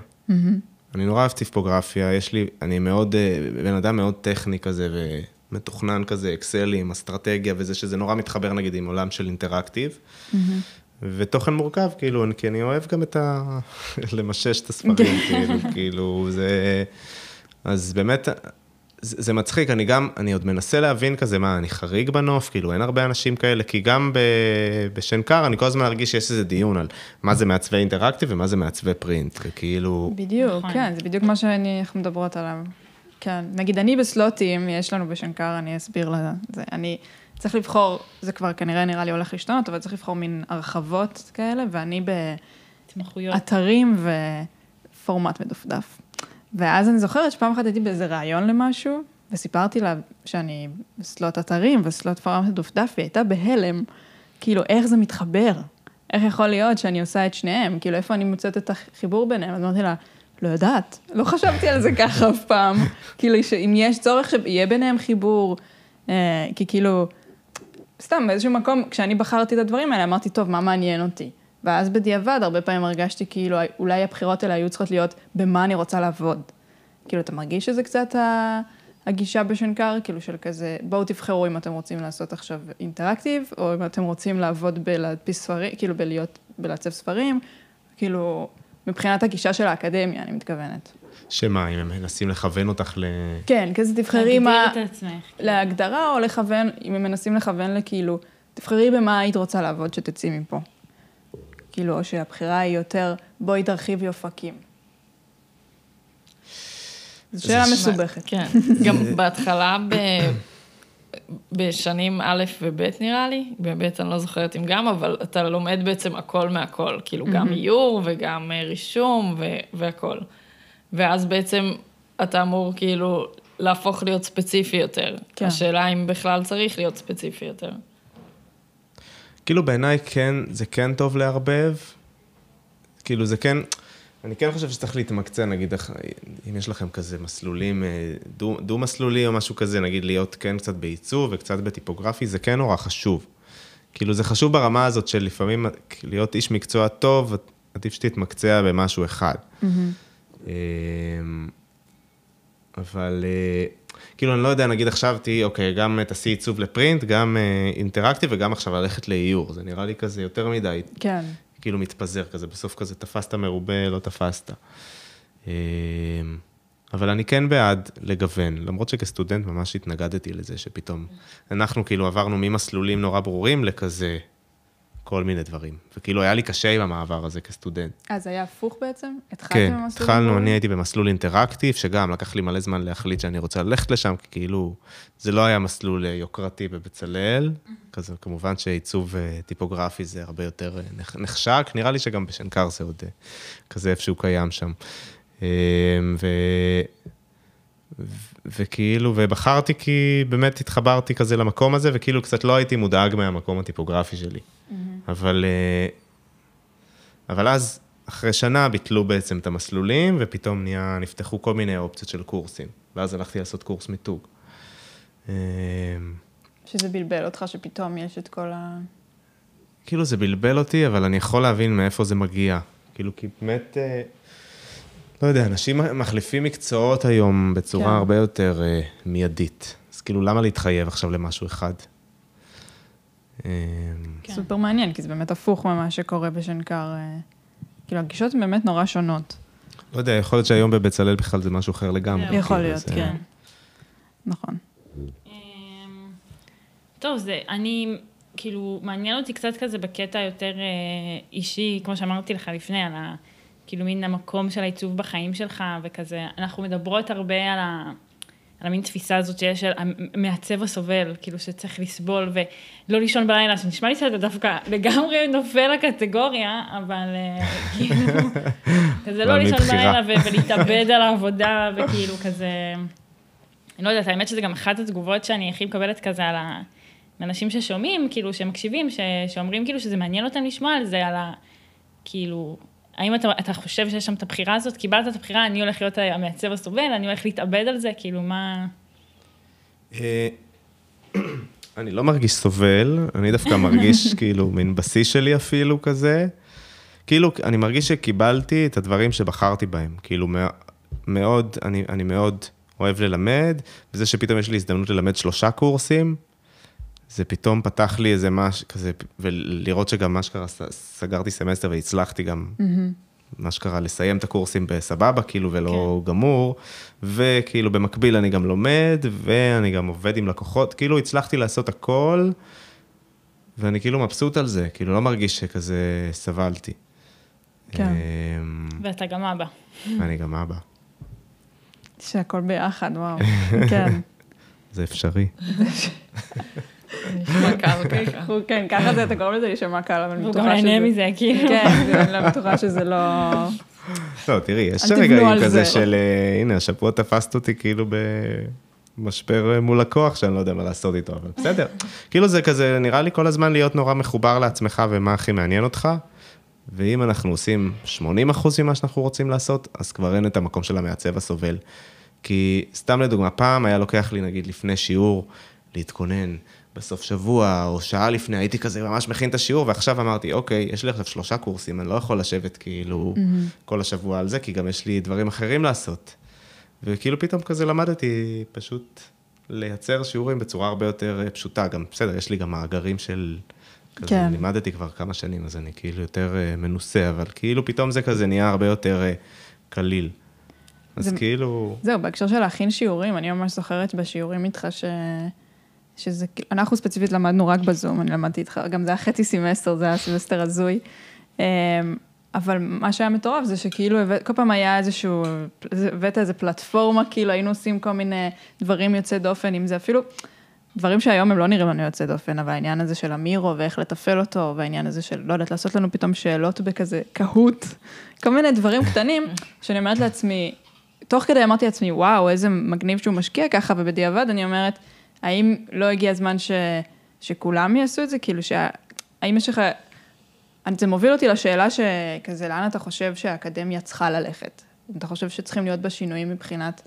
אני נורא אוהב טיפוגרפיה, יש לי, אני מאוד, אה, בן אדם מאוד טכני כזה ומתוכנן כזה, אקסלים, אסטרטגיה וזה, שזה נורא מתחבר נגיד עם עולם של אינטראקטיב. ותוכן מורכב, כאילו, אני- כי אני אוהב גם את ה... *laughs* למשש את הספרים, כאילו, *laughs* כאילו, זה... אז באמת, זה, זה מצחיק, אני גם, אני עוד מנסה להבין כזה, מה, אני חריג בנוף? כאילו, אין הרבה אנשים כאלה, כי גם ב, בשנקר, אני כל הזמן מרגיש שיש איזה דיון על מה זה מעצבי אינטראקטיב ומה זה מעצבי פרינט, וכאילו... בדיוק, נכון. כן, זה בדיוק מה שאנחנו מדברות עליו. כן, נגיד אני בסלוטים, יש לנו בשנקר, אני אסביר לזה, אני צריך לבחור, זה כבר כנראה נראה לי הולך להשתנות, אבל צריך לבחור מין הרחבות כאלה, ואני ב... התמחויות. אתרים ופורמט מדופדף. ואז אני זוכרת שפעם אחת הייתי באיזה ראיון למשהו, וסיפרתי לה שאני בסלוט אתרים וסלוט פורמט מדופדף, והיא הייתה בהלם, כאילו, איך זה מתחבר? איך יכול להיות שאני עושה את שניהם? כאילו, איפה אני מוצאת את החיבור ביניהם? אז אמרתי לה, לא יודעת, לא חשבתי על זה ככה אף פעם. *laughs* כאילו, שאם יש צורך שיהיה ביניהם חיבור, אה, כי כאילו, סתם באיזשהו מקום, כשאני בחרתי את הדברים האלה, אמרתי, טוב, מה מעניין אותי? ואז בדיעבד, הרבה פעמים הרגשתי כאילו, אולי הבחירות האלה היו צריכות להיות במה אני רוצה לעבוד. כאילו, אתה מרגיש שזה קצת ה- הגישה בשנקר, כאילו של כזה, בואו תבחרו אם אתם רוצים לעשות עכשיו אינטראקטיב, או אם אתם רוצים לעבוד בלהדפיס ספרים, כאילו בלהיות, בלעצב ספרים, כאילו, מבחינת הגישה של האקדמיה, אני מתכוונת. שמה, אם הם מנסים לכוון אותך ל... כן, כזה תבחרי מה... להגדיר את עצמך. להגדרה או לכוון, אם הם מנסים לכוון לכאילו, תבחרי במה היית רוצה לעבוד שתצאי מפה. כאילו, או שהבחירה היא יותר, בואי תרחיבי אופקים. זו שאלה מסובכת. כן, גם בהתחלה, ב... בשנים א' וב' נראה לי, בב' אני לא זוכרת אם גם, אבל אתה לומד בעצם הכל מהכל, כאילו גם איור וגם אה, רישום ו... והכל. ואז בעצם אתה אמור כאילו להפוך להיות ספציפי יותר. כן. השאלה אם בכלל צריך להיות ספציפי יותר. כאילו בעיניי כן, זה כן טוב לערבב. כאילו זה כן, אני כן חושב שצריך להתמקצע, נגיד, אם יש לכם כזה מסלולים, אה, דו- דו-מסלולי או משהו כזה, נגיד להיות כן קצת בעיצוב וקצת בטיפוגרפי, זה כן נורא חשוב. כאילו, זה חשוב ברמה הזאת של לפעמים להיות איש מקצוע טוב, עדיף שתתמקצע במשהו אחד. אמ, אבל אה, כאילו, אני לא יודע, נגיד עכשיו תהיי, אוקיי, גם תעשי עיצוב לפרינט, גם אה, אינטראקטיב וגם עכשיו ללכת לאיור. זה נראה לי כזה יותר מדי כן. כאילו מתפזר כזה, בסוף כזה תפסת מרובה, לא תפסת. אמ, אבל אני כן בעד לגוון, למרות שכסטודנט ממש התנגדתי לזה שפתאום אנחנו כאילו עברנו ממסלולים נורא ברורים לכזה כל מיני דברים. וכאילו היה לי קשה עם המעבר הזה כסטודנט. אז היה הפוך בעצם? התחלתם כן, במסלול התחלנו, ברורים? אני הייתי במסלול אינטראקטיב, שגם לקח לי מלא זמן להחליט שאני רוצה ללכת לשם, כי כאילו, זה לא היה מסלול אה, יוקרתי בבצלאל, כזה, כמובן שעיצוב אה, טיפוגרפי זה הרבה יותר אה, נח- נחשק, נראה לי שגם בשנקר זה עוד כזה איפשהו קיים שם. ו... וכאילו, ובחרתי כי באמת התחברתי כזה למקום הזה, וכאילו קצת לא הייתי מודאג מהמקום הטיפוגרפי שלי. אבל, אה, אבל אז, אחרי שנה, ביטלו בעצם את המסלולים, ופתאום נהיה, נפתחו כל מיני אופציות של קורסים. ואז הלכתי לעשות קורס מיתוג. אה, שזה בלבל אותך שפתאום יש את כל ה... כאילו זה בלבל אותי, אבל אני יכול להבין מאיפה זה מגיע. כאילו, כי באמת, אה, לא יודע, אנשים מחליפים מקצועות היום בצורה כן. הרבה יותר אה, מיידית. אז כאילו, למה להתחייב עכשיו למשהו אחד? אה, כן. סופר מעניין, כי זה באמת הפוך ממה שקורה בשנקר. אה, כאילו, הגישות הן באמת נורא שונות. לא יודע, יכול להיות שהיום בבצלאל בכלל זה משהו אחר לגמרי. יכול כאילו, להיות, זה- כן. נכון. אמ, טוב, זה, אני, כאילו, מעניין אותי קצת כזה בקטע יותר אה, אישי, כמו שאמרתי לך לפני, על ה... כאילו, מין המקום של העיצוב בחיים שלך, וכזה, אנחנו מדברות הרבה על ה... על המין תפיסה הזאת שיש של המעצב הסובל, כאילו שצריך לסבול ולא לישון בלילה, שנשמע לי שאתה דווקא לגמרי נופל לקטגוריה, אבל אה, *laughs* כאילו, כזה לא לישון. בלילה ו- ולהתאבד על העבודה, וכאילו כזה, אני לא יודעת, האמת שזה גם אחת התגובות שאני הכי מקבלת כזה על ה... מאנשים ששומעים, כאילו, שמקשיבים, ש... שאומרים כאילו שזה מעניין אותם לשמוע על זה, על ה... כאילו, האם אתה, אתה חושב שיש שם את הבחירה הזאת? קיבלת את הבחירה, אני הולך להיות המעצב הסובל, אני הולך להתאבד על זה, כאילו, מה... אה, אני לא מרגיש סובל, אני דווקא מרגיש *laughs* כאילו מין בשיא שלי אפילו כזה. כאילו, אני מרגיש שקיבלתי את הדברים שבחרתי בהם. כאילו, מא- מאוד, אני, אני מאוד אוהב ללמד, וזה שפתאום יש לי הזדמנות ללמד שלושה קורסים, זה פתאום פתח לי איזה משהו כזה, ולראות שגם מה שקרה, סגרתי סמסטר והצלחתי גם, מה שקרה, לסיים את הקורסים בסבבה, כאילו, ולא כן. גמור, וכאילו במקביל אני גם לומד, ואני גם עובד עם לקוחות, כאילו הצלחתי לעשות הכל, ואני כאילו מבסוט על זה, כאילו לא מרגיש שכזה סבלתי. כן. אמ, ואתה גם אבא. אני גם אבא, שהכל ביחד, וואו. *laughs* כן. זה אפשרי. נשמע קל ככה. *laughs* הוא- כן, ככה זה, אתה קורא לזה להישמע קל, אבל אני והוא בטוחה גם שזה... נהנה מזה, כאילו. כן, זה- אני לא בטוחה שזה לא... לא, תראי, יש רגעים כזה זה. של, אה, הנה, השבוע תפסת אותי כאילו במשבר אה, מול לקוח, שאני לא יודע מה לעשות איתו, אבל בסדר. כאילו זה כזה, נראה לי כל הזמן להיות נורא מחובר לעצמך ומה הכי מעניין אותך, ואם אנחנו עושים 80 אחוז ממה שאנחנו רוצים לעשות, אז כבר אין את המקום של המעצב הסובל. כי סתם לדוגמה, פעם היה לוקח לי, נגיד, לפני שיעור, להתכונן בסוף שבוע, או שעה לפני, הייתי כזה ממש מכין את השיעור, ועכשיו אמרתי, אוקיי, יש לי עכשיו שלושה קורסים, אני לא יכול לשבת כאילו כל השבוע על זה, כי גם יש לי דברים אחרים לעשות. וכאילו פתאום כזה למדתי פשוט לייצר שיעורים בצורה הרבה יותר אה, פשוטה. גם, בסדר, יש לי גם מאגרים של... כזה, כן. לימדתי כבר כמה שנים, אז אני כאילו יותר אה, מנוסה, אבל כאילו פתאום זה כזה נהיה הרבה יותר אה, קליל. אז זה- כאילו... זהו, בהקשר של להכין שיעורים, אני ממש זוכרת בשיעורים איתך ש... שזה, אנחנו ספציפית למדנו רק בזום, אני למדתי איתך, גם זה היה חצי סמסטר, זה היה סמסטר הזוי. אמ, אבל מה שהיה מטורף זה שכאילו כל פעם היה איזשהו, הבאת איזה פלטפורמה, כאילו היינו עושים כל מיני דברים יוצאי דופן, אם זה אפילו, דברים שהיום הם לא נראים לנו יוצאי דופן, אבל העניין הזה של אמירו ואיך לתפעל אותו, והעניין הזה של, לא יודעת, לעשות לנו פתאום שאלות בכזה קהוט, כל מיני דברים קטנים, *laughs* שאני אומרת לעצמי, תוך כדי אמרתי לעצמי, וואו, איזה מגניב שהוא משקיע ככה, ובדיעבד אני אומרת, האם לא הגיע הזמן ש, שכולם יעשו את זה? כאילו, שה, האם יש לך, זה מוביל אותי לשאלה שכזה, לאן אתה חושב שהאקדמיה צריכה ללכת? אתה חושב שצריכים להיות בה שינויים מבחינת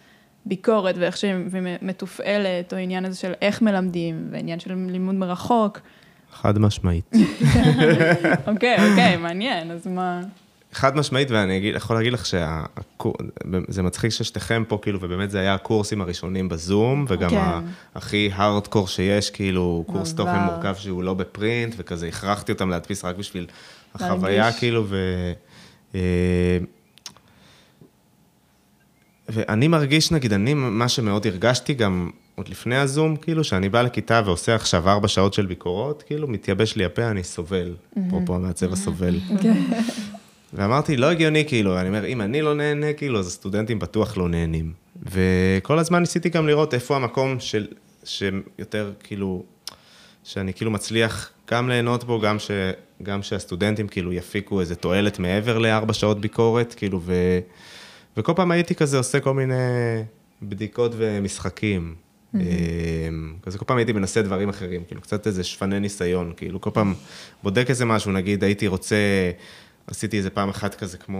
ביקורת ואיך שהיא מתופעלת, או עניין הזה של איך מלמדים, ועניין של לימוד מרחוק. חד משמעית. *laughs* אוקיי, אוקיי, מעניין, אז מה... חד משמעית, ואני אגיד, יכול להגיד לך שזה מצחיק ששתיכם פה, כאילו, ובאמת זה היה הקורסים הראשונים בזום, וגם כן. הכי הארדקור שיש, כאילו, קורס. תוכן מורכב שהוא לא בפרינט, וכזה הכרחתי אותם להדפיס רק בשביל החוויה. כאילו, ו... אה, ואני מרגיש, נגיד, אני, מה שמאוד הרגשתי גם עוד לפני הזום, כאילו, שאני בא לכיתה ועושה עכשיו ארבע שעות של ביקורות, כאילו, מתייבש לי הפה, אני סובל. אפרופו המעצב הסובל. ואמרתי, לא הגיוני, כאילו, אני אומר, אם אני לא נהנה, כאילו, אז הסטודנטים בטוח לא נהנים. וכל הזמן ניסיתי גם לראות איפה המקום של, שיותר, כאילו, שאני כאילו מצליח גם ליהנות בו, גם, ש, גם שהסטודנטים כאילו יפיקו איזה תועלת מעבר לארבע שעות ביקורת, כאילו, ו, וכל פעם הייתי כזה עושה כל מיני בדיקות ומשחקים. Mm-hmm. כזה כל פעם הייתי מנסה דברים אחרים, כאילו קצת איזה שפני ניסיון, כאילו כל פעם בודק איזה משהו, נגיד הייתי רוצה, עשיתי איזה פעם אחת כזה כמו,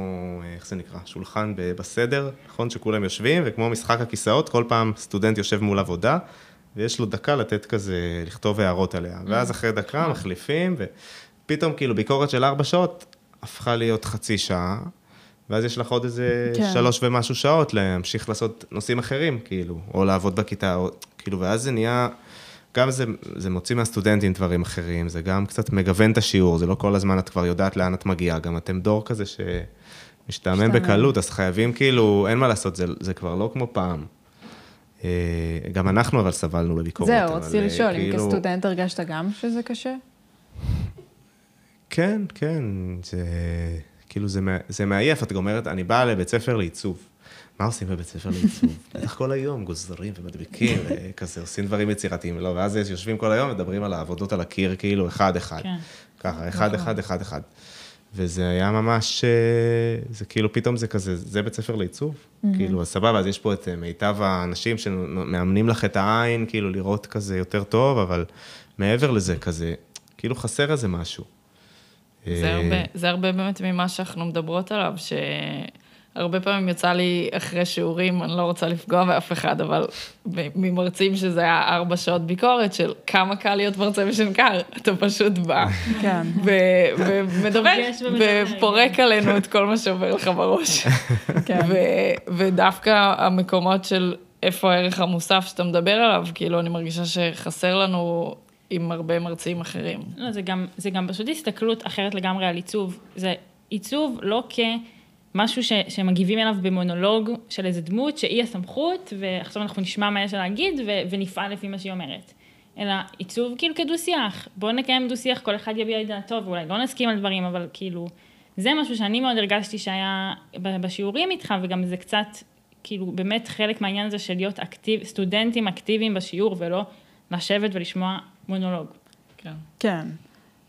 איך זה נקרא, שולחן בסדר, נכון, שכולם יושבים, וכמו משחק הכיסאות, כל פעם סטודנט יושב מול עבודה, ויש לו דקה לתת כזה, לכתוב הערות עליה, ואז אחרי דקה מחליפים, ופתאום כאילו ביקורת של ארבע שעות הפכה להיות חצי שעה, ואז יש לך עוד איזה. כן. שלוש ומשהו שעות להמשיך לעשות נושאים אחרים, כאילו, או לעבוד בכיתה, או, כאילו, ואז זה נהיה, גם זה, זה מוציא מהסטודנטים דברים אחרים, זה גם קצת מגוון את השיעור, זה לא כל הזמן את כבר יודעת לאן את מגיעה, גם אתם דור כזה שמשתעמם משתעמם. בקלות, אז חייבים כאילו, אין מה לעשות, זה, זה כבר לא כמו פעם. אה, גם אנחנו אבל סבלנו בביקורת. זהו, רציתי אה, לשאול, אם כאילו- כסטודנט הרגשת גם שזה קשה? כן, כן, זה כאילו זה, זה מעייף, את אומרת, אני באה לבית ספר לעיצוב. מה עושים בבית ספר לעיצוב? *laughs* בטח כל היום גוזרים ומדביקים, *laughs* וכזה עושים דברים יצירתיים, לא, ואז יושבים כל היום ומדברים על העבודות על הקיר, כאילו, אחד-אחד. כן. ככה, אחד, אחד, אחד, אחד. וזה היה ממש, אה, זה כאילו, פתאום זה כזה, זה בית ספר לעיצוב? כאילו, אז סבבה, אז יש פה את אה, מיטב האנשים שמאמנים לך את העין, כאילו, לראות כזה יותר טוב, אבל מעבר לזה, כזה, כאילו חסר איזה משהו. זה אה, הרבה, זה הרבה באמת ממה שאנחנו מדברות עליו, שהרבה פעמים יצא לי אחרי שיעורים, אני לא רוצה לפגוע באף אחד, אבל ממרצים שזה היה ארבע שעות ביקורת של כמה קל להיות מרצה בשנקר, אתה פשוט בא כן. ו- ומדבר. ופורק עלינו את כל מה שעובר לך בראש. כן. ו- ודווקא המקומות של איפה הערך המוסף שאתה מדבר עליו, כאילו, אני מרגישה שחסר לנו עם הרבה מרצים אחרים. לא, זה גם, זה גם פשוט הסתכלות אחרת לגמרי על עיצוב. זה עיצוב לא כמשהו ש, שמגיבים אליו במונולוג של איזה דמות שהיא הסמכות, ועכשיו אנחנו נשמע מה יש לה להגיד ו, ונפעל לפי מה שהיא אומרת. אלא עיצוב כאילו כדו-שיח. בואו נקיים דו-שיח, כל אחד יביע את דעתו, ואולי לא נסכים על דברים, אבל כאילו, זה משהו שאני מאוד הרגשתי שהיה בשיעורים איתך, וגם זה קצת, כאילו, באמת חלק מהעניין הזה של להיות אקטיב, סטודנטים אקטיביים בשיעור, ולא לשבת ולשמוע מונולוג. כן. כן.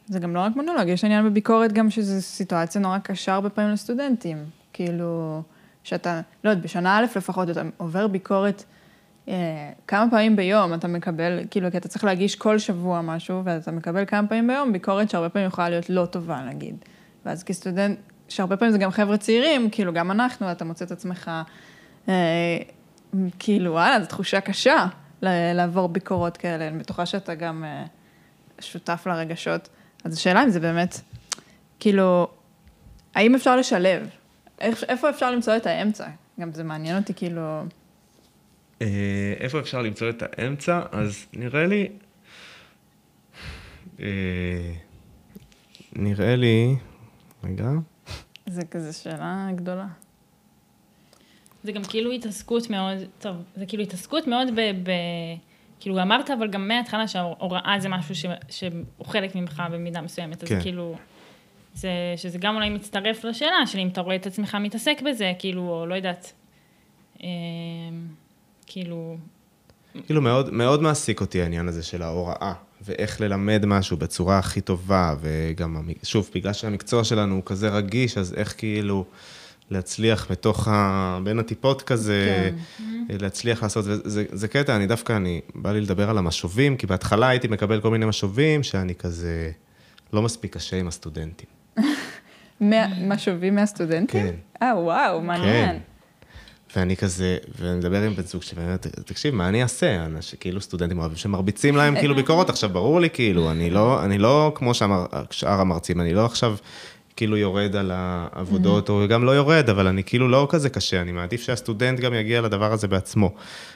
זה גם לא רק מונולוג, יש עניין בביקורת גם שזו סיטואציה נורא קשה הרבה פעמים לסטודנטים. כאילו, שאתה, לא יודעת, בשנה א' לפחות, אתה עובר ביקורת אה, כמה פעמים ביום, אתה מקבל, כאילו, כי אתה צריך להגיש כל שבוע משהו, ואתה מקבל כמה פעמים ביום ביקורת שהרבה פעמים יכולה להיות לא טובה, נגיד. ואז כסטודנט, שהרבה פעמים זה גם חבר'ה צעירים, כאילו, גם אנחנו, אתה מוצא את עצמך, אה, כאילו, וואלה, זו תחושה קשה לעבור ביקורות כאלה. אני בטוחה שאתה גם אה, שותף לרגשות. אז השאלה אם זה באמת, כאילו, האם אפשר לשלב? איך, איפה אפשר למצוא את האמצע? גם זה מעניין אותי, כאילו... אה, איפה אפשר למצוא את האמצע? אז נראה לי... אה, נראה לי... רגע. זה כזה שאלה גדולה. זה גם כאילו התעסקות מאוד, טוב, זה כאילו התעסקות מאוד ב... ב כאילו אמרת, אבל גם מההתחלה שההוראה זה משהו ש, שהוא חלק ממך במידה מסוימת, אז כן. כאילו, זה, שזה גם אולי מצטרף לשאלה של אם אתה רואה את עצמך מתעסק בזה, כאילו, או לא יודעת, אה, כאילו, כאילו מאוד, מאוד מעסיק אותי העניין הזה של ההוראה, ואיך ללמד משהו בצורה הכי טובה, וגם, שוב, בגלל שהמקצוע שלנו הוא כזה רגיש, אז איך כאילו להצליח מתוך ה... בין הטיפות כזה, כן. להצליח לעשות, וזה זה קטע, אני דווקא, אני, בא לי לדבר על המשובים, כי בהתחלה הייתי מקבל כל מיני משובים שאני כזה לא מספיק קשה עם הסטודנטים. *laughs* מה שובים מהסטודנטים? כן. אה, וואו, מעניין. כן. ואני כזה, ואני מדבר עם בן זוג שלי, ואני אומר, תקשיב, מה אני אעשה? אנשים, כאילו סטודנטים אוהבים שמרביצים להם כאילו ביקורות, עכשיו ברור לי, כאילו, אני לא, אני לא כמו שאר המרצים, אני לא עכשיו כאילו יורד על העבודות, או גם לא יורד, אבל אני כאילו לא כזה קשה, אני מעדיף שהסטודנט גם יגיע לדבר הזה בעצמו.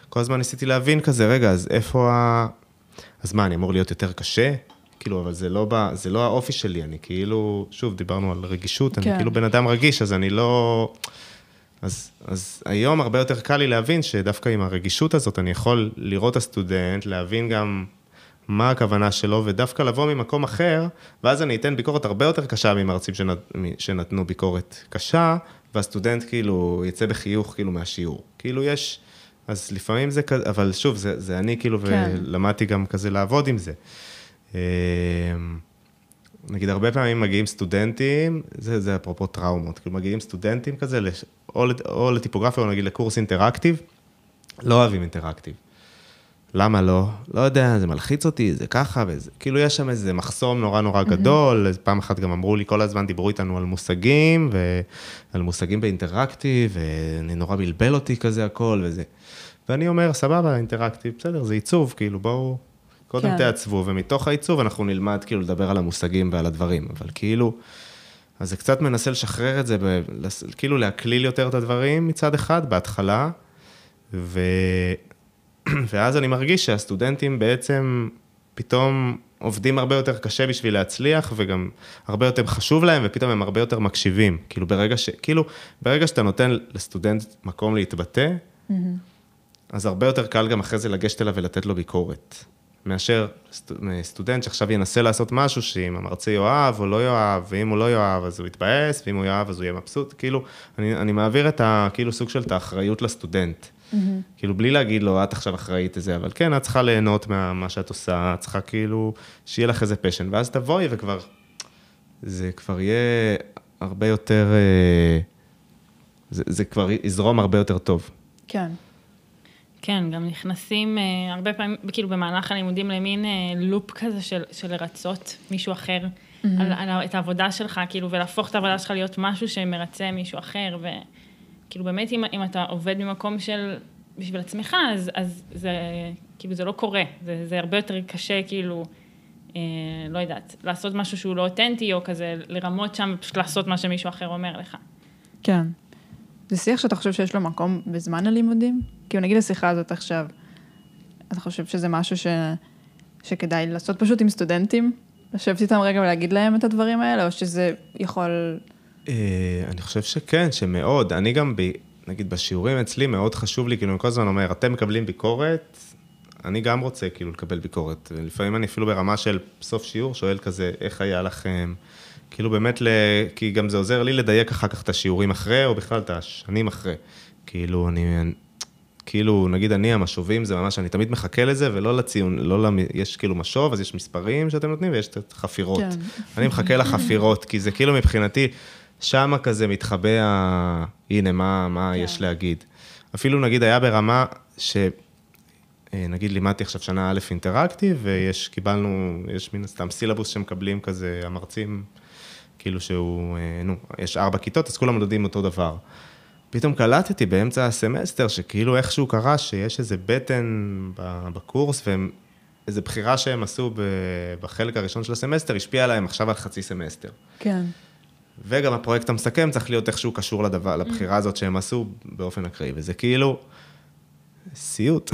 כל הזמן ניסיתי להבין כזה, רגע, אז איפה ה... אז מה, אני אמור להיות יותר קשה? כאילו, אבל זה לא, ב... זה לא האופי שלי, אני כאילו, שוב, דיברנו על רגישות, אני כן. כאילו בן אדם רגיש, אז אני לא... אז, אז היום הרבה יותר קל לי להבין שדווקא עם הרגישות הזאת אני יכול לראות את הסטודנט, להבין גם מה הכוונה שלו, ודווקא לבוא ממקום אחר, ואז אני אתן ביקורת הרבה יותר קשה ממרצים שנת, שנתנו ביקורת קשה, והסטודנט כאילו יצא בחיוך כאילו מהשיעור. כאילו יש, אז לפעמים זה כזה, אבל שוב, זה, זה אני כאילו, כן. ולמדתי גם כזה לעבוד עם זה. אמ, נגיד, הרבה פעמים מגיעים סטודנטים, זה, זה אפרופו טראומות, כאילו מגיעים סטודנטים כזה, או, או לטיפוגרפיה או נגיד לקורס אינטראקטיב, לא אוהבים אינטראקטיב. למה לא? לא יודע, זה מלחיץ אותי, זה ככה, וזה, כאילו יש שם איזה מחסום נורא נורא גדול, אז פעם אחת גם אמרו לי, כל הזמן דיברו איתנו על מושגים, ועל מושגים באינטראקטיב, ונורא בלבל אותי כזה הכל, וזה. ואני אומר, סבבה, אינטראקטיב, בסדר, זה עיצוב, כאילו, בואו, קודם כן. תעצבו, ומתוך העיצוב אנחנו נלמד כאילו לדבר על המושגים ועל הדברים, אבל כאילו, אז זה קצת מנסה לשחרר את זה, ב, כאילו להקליל יותר את הדברים מצד אחד, בהתחלה, ו... *clears throat* ואז אני מרגיש שהסטודנטים בעצם פתאום עובדים הרבה יותר קשה בשביל להצליח, וגם הרבה יותר חשוב להם, ופתאום הם הרבה יותר מקשיבים. כאילו ברגע ש... כאילו, ברגע שאתה נותן לסטודנט מקום להתבטא, אז הרבה יותר קל גם אחרי זה לגשת אליו ולתת לו ביקורת. מאשר סט... סטודנט שעכשיו ינסה לעשות משהו שאם המרצה יאהב או לא יאהב, ואם הוא לא יאהב אז הוא יתבאס, ואם הוא יאהב אז הוא יהיה מבסוט. כאילו, אני, אני מעביר את ה... כאילו סוג של את האחריות לסטודנט. כאילו, בלי להגיד לו, את עכשיו אחראית לזה, אבל כן, את צריכה ליהנות ממה שאת עושה, את צריכה כאילו, שיהיה לך איזה פשן, ואז תבואי וכבר, זה כבר יהיה הרבה יותר, אה, זה, זה כבר יזרום הרבה יותר טוב. כן. כן, גם נכנסים אה, הרבה פעמים, כאילו במהלך הלימודים למין אה, לופ כזה של, של לרצות מישהו אחר, mm-hmm. על, על, ה- את העבודה שלך, כאילו, ולהפוך את העבודה שלך להיות משהו שמרצה מישהו אחר, וכאילו באמת אם, אם אתה עובד ממקום של, בשביל עצמך, אז, אז זה, כאילו, זה לא קורה, זה, זה הרבה יותר קשה, כאילו, אה, לא יודעת, לעשות משהו שהוא לא אותנטי, או כזה לרמות שם ופשוט לעשות מה שמישהו אחר אומר לך. כן. זה שיח שאתה חושב שיש לו מקום בזמן הלימודים? כאילו נגיד השיחה הזאת עכשיו, אתה חושב שזה משהו ש... שכדאי לעשות פשוט עם סטודנטים? לשבת איתם רגע ולהגיד להם את הדברים האלה, או שזה יכול... אה, אני חושב שכן, שמאוד. אני גם, ב, נגיד, בשיעורים אצלי מאוד חשוב לי, כאילו, אני כל הזמן אומר, אתם מקבלים ביקורת, אני גם רוצה כאילו לקבל ביקורת. לפעמים אני אפילו ברמה של סוף שיעור שואל כזה, איך היה לכם? כאילו באמת, ל... כי גם זה עוזר לי לדייק אחר כך את השיעורים אחרי, או בכלל את השנים אחרי. כאילו, אני... כאילו, נגיד אני, המשובים, זה ממש, אני תמיד מחכה לזה, ולא לציון, לא למ... יש כאילו משוב, אז יש מספרים שאתם נותנים, ויש את החפירות. כן. אני מחכה לחפירות, כי זה כאילו מבחינתי, שמה כזה מתחבא ה... הנה, מה, מה כן. יש להגיד. אפילו נגיד היה ברמה ש... אה, נגיד לימדתי עכשיו שנה א' אינטראקטיב, ויש, קיבלנו, יש מן הסתם סילבוס שמקבלים כזה, המרצים, כאילו שהוא, אה, נו, יש ארבע כיתות, אז כולם לומדים אותו דבר. פתאום קלטתי באמצע הסמסטר, שכאילו איכשהו קרה שיש איזה בטן בקורס, והם, איזו בחירה שהם עשו בחלק הראשון של הסמסטר, השפיעה עליהם עכשיו על חצי סמסטר. כן. וגם הפרויקט המסכם צריך להיות איכשהו קשור לדבר, לבחירה הזאת שהם עשו באופן אקראי, וזה כאילו סיוט.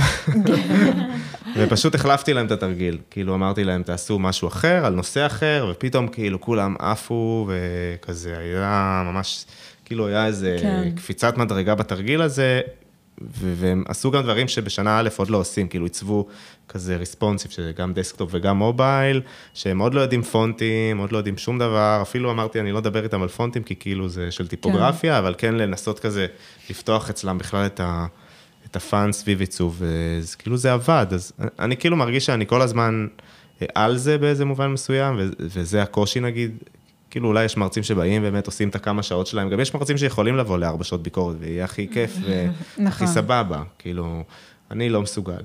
*laughs* ופשוט החלפתי להם את התרגיל, כאילו אמרתי להם, תעשו משהו אחר, על נושא אחר, ופתאום כאילו כולם עפו, וכזה היה ממש, כאילו היה איזה כן. קפיצת מדרגה בתרגיל הזה, והם עשו גם דברים שבשנה א' עוד לא עושים, כאילו עיצבו כזה responsive, שזה גם desktop וגם mobile, שהם עוד לא יודעים פונטים, עוד לא יודעים שום דבר, אפילו אמרתי, אני לא אדבר איתם על פונטים, כי כאילו זה של טיפוגרפיה, אבל כן לנסות כזה לפתוח אצלם בכלל את ה... את הפאן סביב עיצוב, אז כאילו זה עבד, אז אני כאילו מרגיש שאני כל הזמן אה, על זה באיזה מובן מסוים, וזה הקושי נגיד, כאילו אולי יש מרצים שבאים באמת עושים את הכמה שעות שלהם, גם יש מרצים שיכולים לבוא לארבע שעות ביקורת, ויהיה הכי כיף והכי נכון. סבבה, כאילו, אני לא מסוגל.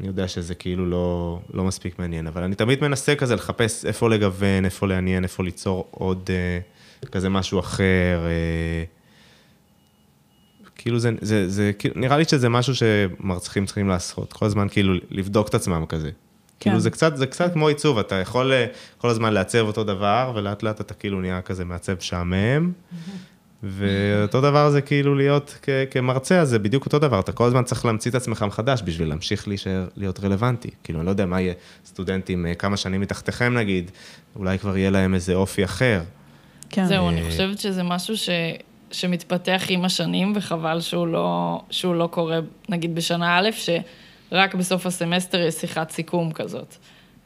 אני יודע שזה כאילו לא, לא מספיק מעניין, אבל אני תמיד מנסה כזה לחפש איפה לגוון, איפה לעניין, איפה ליצור עוד, אה, כזה משהו אחר. אה, כאילו זה, זה, זה, כאילו, נראה לי שזה משהו שמרצחים צריכים לעשות, כל הזמן כאילו לבדוק את עצמם כזה. כן. כאילו זה קצת, זה קצת כמו עיצוב, אתה יכול אה, כל הזמן לעצב אותו דבר, ולאט לאט אתה כאילו נהיה כזה מעצב משעמם. ואותו דבר זה כאילו להיות כ- כמרצה, אז זה בדיוק אותו דבר, אתה כל הזמן צריך להמציא את עצמך מחדש בשביל להמשיך להישאר, להיות רלוונטי. כאילו, אני לא יודע מה יהיה סטודנטים אה, כמה שנים מתחתיכם נגיד, אולי כבר יהיה להם איזה אופי אחר. כן. זהו, אני אה, חושבת שזה משהו ש... שמתפתח עם השנים, וחבל שהוא לא, שהוא לא קורה, נגיד בשנה א', שרק בסוף הסמסטר יש שיחת סיכום כזאת.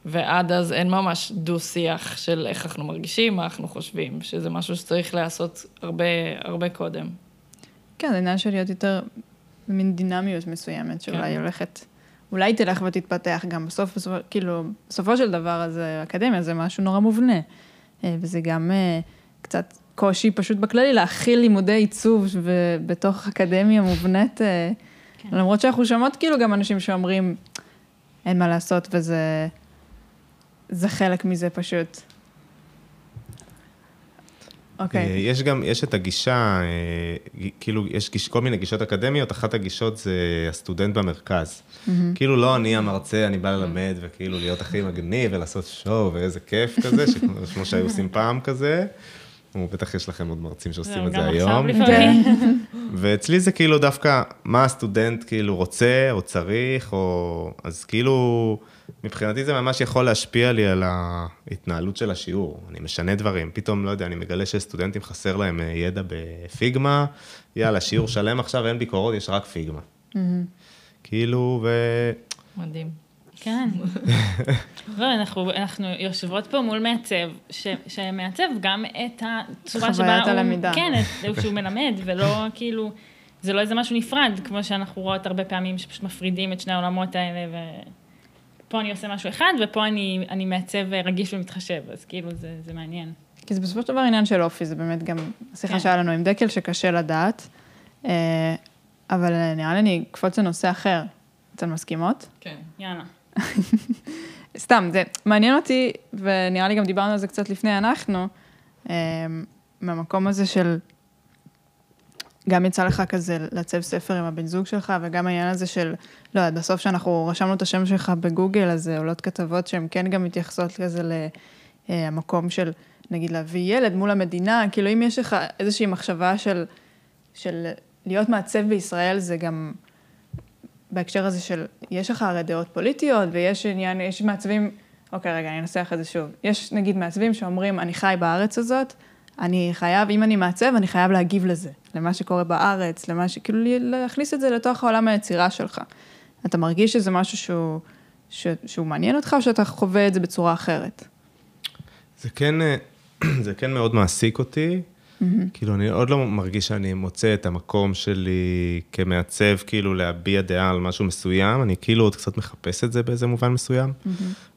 ועד אז אין ממש דו-שיח של איך אנחנו מרגישים, מה אנחנו חושבים, שזה משהו שצריך להיעשות הרבה, הרבה קודם. כן, זה עניין של להיות יותר במין דינמיות מסוימת, שאולי כן. הולכת, אולי תלך ותתפתח גם בסוף, בסוף, כאילו, בסופו של דבר, אז אה, אקדמיה זה משהו נורא מובנה. אה, וזה גם אה, קצת קושי פשוט בכללי להכיל לימודי עיצוב בתוך אקדמיה מובנית, כן. למרות שאנחנו שומעות כאילו גם אנשים שאומרים, אין מה לעשות וזה זה חלק מזה פשוט. אוקיי. אה, יש גם, יש את הגישה, אה, כאילו, יש כל מיני גישות אקדמיות, אחת הגישות זה הסטודנט במרכז. כאילו, לא אני המרצה, אני בא ללמד, וכאילו להיות הכי מגניב ולעשות שואו, ואיזה כיף כזה, שכמו כמו שהיו עושים פעם כזה. ובטח יש לכם עוד מרצים שעושים את זה גם היום. עכשיו לפעמים. *laughs* ואצלי זה כאילו דווקא מה הסטודנט כאילו רוצה או צריך, או... אז כאילו, מבחינתי זה ממש יכול להשפיע לי על ההתנהלות של השיעור. אני משנה דברים, פתאום, לא יודע, אני מגלה שסטודנטים חסר להם אה, ידע בפיגמה, יאללה, שיעור שלם עכשיו, אין ביקורות, יש רק פיגמה. כאילו, ו... מדהים. כן. לא, אנחנו, אנחנו יושבות פה מול מעצב, ש, שמעצב גם את הצורה שבה חוויית הוא... הלמידה. כן, את, שהוא מלמד, ולא כאילו, זה לא איזה משהו נפרד, כמו שאנחנו רואות הרבה פעמים שפשוט מפרידים את שני העולמות האלה, ופה אני עושה משהו אחד, ופה אני, אני מעצב רגיש ומתחשב, אז כאילו זה, זה מעניין. כי זה בסופו של דבר עניין של אופי, זה באמת גם השיחה כן. שהיה לנו עם דקל שקשה לדעת, אה, אבל אה, נראה לי אני אקפוץ לנושא אחר. אתן מסכימות? כן. יאללה. סתם, זה מעניין אותי, ונראה לי גם דיברנו על זה קצת לפני אנחנו, אה, מהמקום הזה של, גם יצא לך כזה לעצב ספר עם הבן זוג שלך, וגם העניין הזה של, לא יודעת, בסוף שאנחנו רשמנו את השם שלך בגוגל, אז אה, עולות כתבות שהן כן גם מתייחסות כזה למקום של, נגיד, להביא ילד מול המדינה, כאילו אם יש לך איזושהי מחשבה של, של להיות מעצב בישראל, זה גם... בהקשר הזה של, יש לך הרי דעות פוליטיות, ויש עניין, יש מעצבים, אוקיי, רגע, אני אנסח את זה שוב. יש נגיד מעצבים שאומרים, אני חי בארץ הזאת, אני חייב, אם אני מעצב, אני חייב להגיב לזה, למה שקורה בארץ, למה ש... כאילו, להכניס את זה לתוך העולם היצירה שלך. אתה מרגיש שזה משהו שהוא, ש... שהוא מעניין אותך, או שאתה חווה את זה בצורה אחרת? זה כן, אה, *clears throat* זה כן מאוד מעסיק אותי. כאילו, אני עוד לא מרגיש שאני מוצא את המקום שלי כמעצב, כאילו להביע דעה על משהו מסוים, אני כאילו עוד קצת מחפש את זה באיזה מובן מסוים.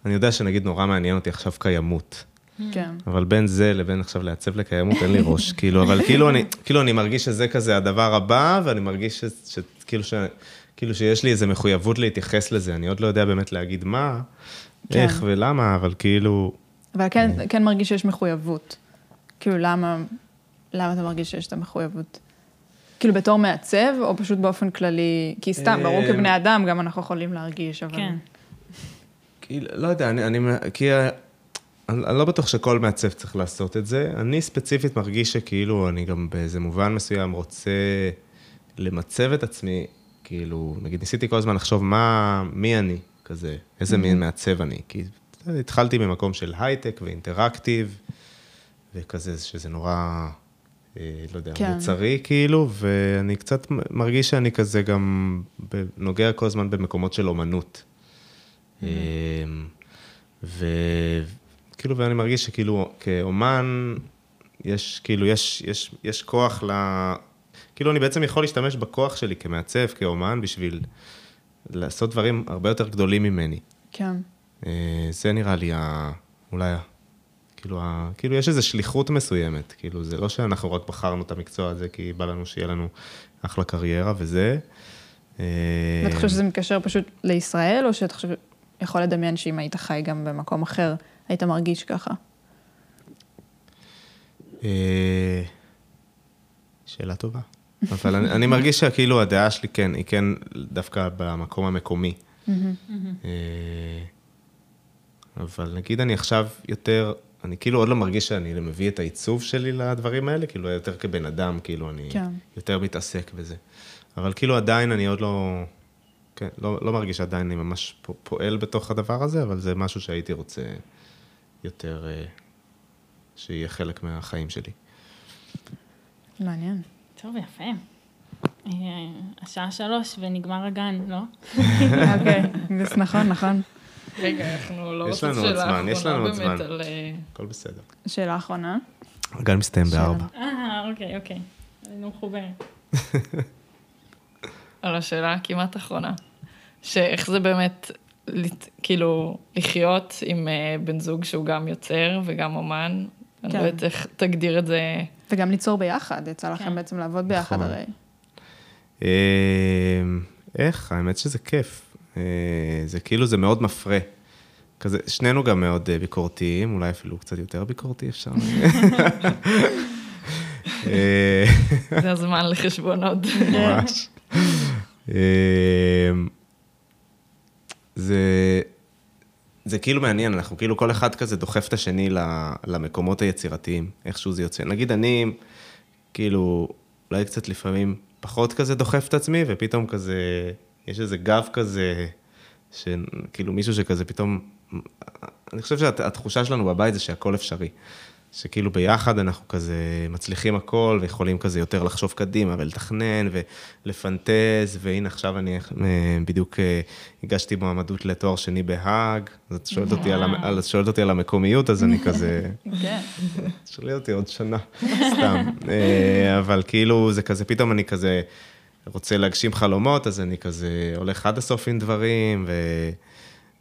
אני יודע שנגיד נורא מעניין אותי עכשיו קיימות. כן. אבל בין זה לבין עכשיו לעצב לקיימות, אין לי ראש, *laughs* כאילו, אבל כאילו אני, כאילו אני מרגיש שזה כזה הדבר הבא, ואני מרגיש ש, ש, כאילו, ש, כאילו שיש לי איזו מחויבות להתייחס לזה, אני עוד לא יודע באמת להגיד מה, כן. איך ולמה, אבל כאילו, אבל כן, כן מרגיש שיש מחויבות. כאילו, למה, למה אתה מרגיש שיש את המחויבות? כאילו, בתור מעצב, או פשוט באופן כללי? כי סתם, ברור אה, כבני אדם, גם אנחנו יכולים להרגיש, אבל... כן. כאילו, לא יודע, אני, אני כי אני, אני לא בטוח שכל מעצב צריך לעשות את זה. אני ספציפית מרגיש שכאילו, אני גם באיזה מובן מסוים רוצה למצב את עצמי, כאילו, נגיד, ניסיתי כל הזמן לחשוב מה, מי אני, כזה, איזה מין מעצב אני. כי התחלתי ממקום של הייטק ואינטראקטיב, וכזה, שזה נורא, לא יודע, כן. מוצרי, כאילו, ואני קצת מרגיש שאני כזה גם נוגע כל הזמן במקומות של אומנות. אמ, וכאילו, ואני מרגיש שכאילו, כאומן, יש, כאילו, יש, יש, יש כוח ל... כאילו, אני בעצם יכול להשתמש בכוח שלי כמעצב, כאומן, בשביל לעשות דברים הרבה יותר גדולים ממני. כן. אה, זה נראה לי ה... אולי. כאילו, ה... כאילו, יש איזו שליחות מסוימת. כאילו, זה לא שאנחנו רק בחרנו את המקצוע הזה, כי בא לנו שיהיה לנו אחלה קריירה וזה. ואתה חושב שזה מתקשר פשוט לישראל, או שאתה חושב, יכול לדמיין שאם היית חי גם במקום אחר, היית מרגיש ככה? אה, שאלה טובה. אבל אני, אני מרגיש שכאילו הדעה שלי כן, היא כן דווקא במקום המקומי. אה, אבל נגיד אני עכשיו יותר, אני כאילו עוד לא מרגיש שאני מביא את העיצוב שלי לדברים האלה, כאילו יותר כבן אדם, כאילו אני כן. יותר מתעסק בזה. אבל כאילו עדיין אני עוד לא, כן, לא, לא מרגיש שעדיין אני ממש פועל בתוך הדבר הזה, אבל זה משהו שהייתי רוצה יותר, אה, שיהיה חלק מהחיים שלי. מעניין. טוב, יפה. אה, השעה שלוש ונגמר הגן, לא? *laughs* אוקיי, זה נכון, נכון. רגע, אנחנו לא יש רוצים לנו עוד שאלה זמן, יש לנו עוד אחרונה זמן. אה, הכל בסדר. שאלה אחרונה. הגן מסתיים. בארבע. אה, אוקיי, אוקיי. היינו מחוברת. *laughs* על השאלה הכמעט אחרונה. שאיך זה באמת, כאילו, לחיות עם אה, בן זוג שהוא גם יוצר וגם אומן. אני כן. לא יודעת איך תגדיר את זה. וגם ליצור ביחד, יצא לכם כן. בעצם לעבוד ביחד נכון. הרי. אה, איך? האמת שזה כיף. אה, זה כאילו, זה מאוד מפרה. כזה, שנינו גם מאוד אה, ביקורתיים, אולי אפילו קצת יותר ביקורתי אפשר. *laughs* אה, זה הזמן לחשבונות. ממש. זה, זה כאילו מעניין, אנחנו כאילו כל אחד כזה דוחף את השני למקומות היצירתיים, איכשהו זה יוצא. נגיד אני, כאילו, אולי קצת לפעמים פחות כזה דוחף את עצמי, ופתאום כזה, יש איזה גב כזה, שכאילו מישהו שכזה פתאום, אני חושב שהתחושה שלנו בבית זה שהכל אפשרי. שכאילו ביחד אנחנו כזה מצליחים הכל, ויכולים כזה יותר לחשוב קדימה, ולתכנן, ולפנטז, והנה עכשיו אני אה, בדיוק אה, הגשתי מועמדות לתואר שני בהאג, אז את שואלת אותי, על, שואלת אותי על המקומיות, אז אני כזה, *laughs* כן. תשאלי אותי עוד שנה, סתם. אה, אבל כאילו, זה כזה, פתאום אני כזה רוצה להגשים חלומות, אז אני כזה הולך עד הסוף עם דברים, ו...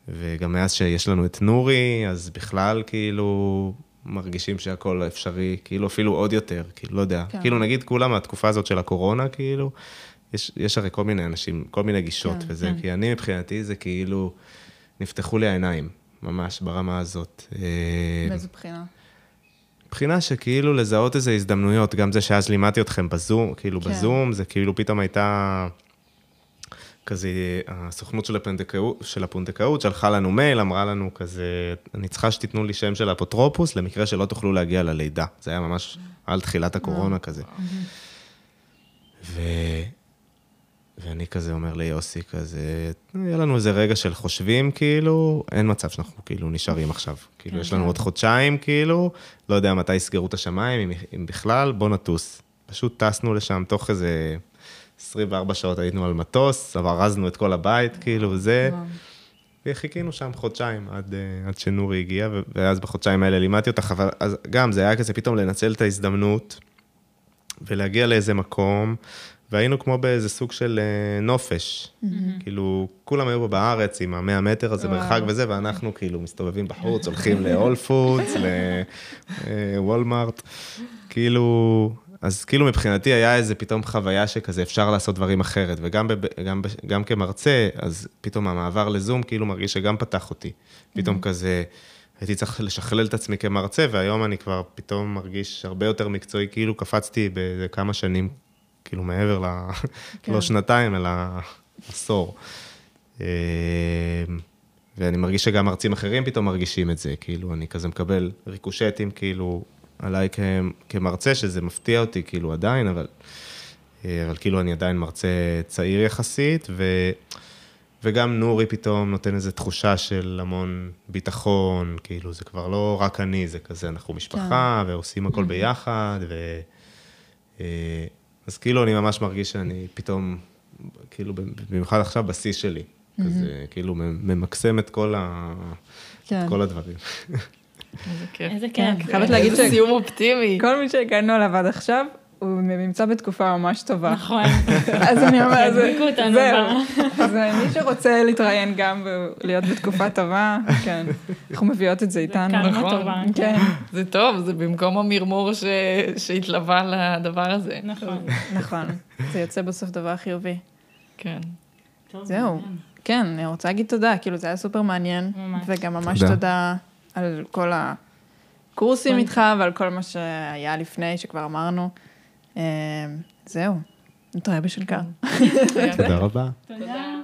וגם מאז שיש לנו את נורי, אז בכלל כאילו מרגישים שהכל אפשרי, כאילו אפילו עוד יותר, כאילו לא יודע. כן. כאילו נגיד כולם מהתקופה הזאת של הקורונה, כאילו, יש, יש הרי כל מיני אנשים, כל מיני גישות כן, וזה, כן. כי אני מבחינתי זה כאילו, נפתחו לי העיניים, ממש ברמה הזאת. אה, באיזו בחינה? מבחינה שכאילו לזהות איזה הזדמנויות, גם זה שאז לימדתי אתכם בזום, כאילו כן. בזום, זה כאילו פתאום הייתה כזה, הסוכנות של הפונדקאות, של הפונדקאות שלחה לנו מייל, אמרה לנו כזה, אני צריכה שתיתנו לי שם של אפוטרופוס, למקרה שלא תוכלו להגיע ללידה. זה היה ממש על תחילת הקורונה כזה. ו... ואני כזה אומר ליוסי כזה, היה לנו איזה רגע של חושבים, כאילו, אין מצב שאנחנו כאילו נשארים עכשיו. כאילו, יש לנו עוד חודשיים, כאילו, לא יודע מתי יסגרו את השמיים, אם, אם בכלל, בוא נטוס. פשוט טסנו לשם תוך איזה 24 שעות היינו על מטוס, ארזנו את כל הבית, כאילו, וזה. וחיכינו שם חודשיים עד, אה, עד שנורי הגיע, ואז בחודשיים האלה לימדתי אותך, אבל אז גם זה היה כזה פתאום לנצל את ההזדמנות ולהגיע לאיזה מקום, והיינו כמו באיזה סוג של אה, נופש. כאילו, כולם היו פה בארץ עם המאה מטר הזה. מרחק וזה, ואנחנו כאילו מסתובבים בחוץ, הולכים להול פודס, לוולמארט. כאילו, אז כאילו מבחינתי היה איזה פתאום חוויה שכזה אפשר לעשות דברים אחרת, וגם בב- גם, ב- גם כמרצה, אז פתאום המעבר לזום כאילו מרגיש שגם פתח אותי. פתאום כזה, הייתי צריך לשכלל את עצמי כמרצה, והיום אני כבר פתאום מרגיש הרבה יותר מקצועי, כאילו קפצתי באיזה כמה שנים, כאילו מעבר ל... כן. לא שנתיים, אלא עשור. אה, ואני מרגיש שגם מרצים אחרים פתאום מרגישים את זה, כאילו, אני כזה מקבל ריקושטים, כאילו, עליי כ- כמרצה, שזה מפתיע אותי, כאילו, עדיין, אבל, אה, אבל כאילו, אני עדיין מרצה צעיר יחסית, ו, וגם נורי פתאום נותן איזו תחושה של המון ביטחון, כאילו, זה כבר לא רק אני, זה כזה, אנחנו משפחה, ועושים הכל ביחד, ו... אז כאילו, אני ממש מרגיש שאני פתאום, כאילו, במיוחד עכשיו, בשיא שלי. כזה, כאילו, ממקסם את כל, ה... כן. את כל הדברים. איזה כיף. איזה כן, כיף. חייבת להגיד ש- סיום אופטימי. כל מי שהגענו עליו עד עכשיו, הוא נמצא בתקופה ממש טובה. נכון. *laughs* אז אני אומרת, זה- ידביקו אותנו זהו. אז מי שרוצה להתראיין גם ולהיות בתקופה טובה, כן. אנחנו מביאות את זה איתנו. קרמה נכון. טובה. כן, זה טוב, זה במקום המרמור. שהתלווה לדבר הזה. נכון. נכון. זה יוצא בסוף דבר חיובי. כן. זהו. כן, אני רוצה להגיד תודה, כאילו זה היה סופר מעניין, ממש. וגם ממש תודה. תודה על כל הקורסים איתך ועל כל מה שהיה לפני, שכבר אמרנו. אה, זהו, נתראה בשנקר. תודה רבה. תודה.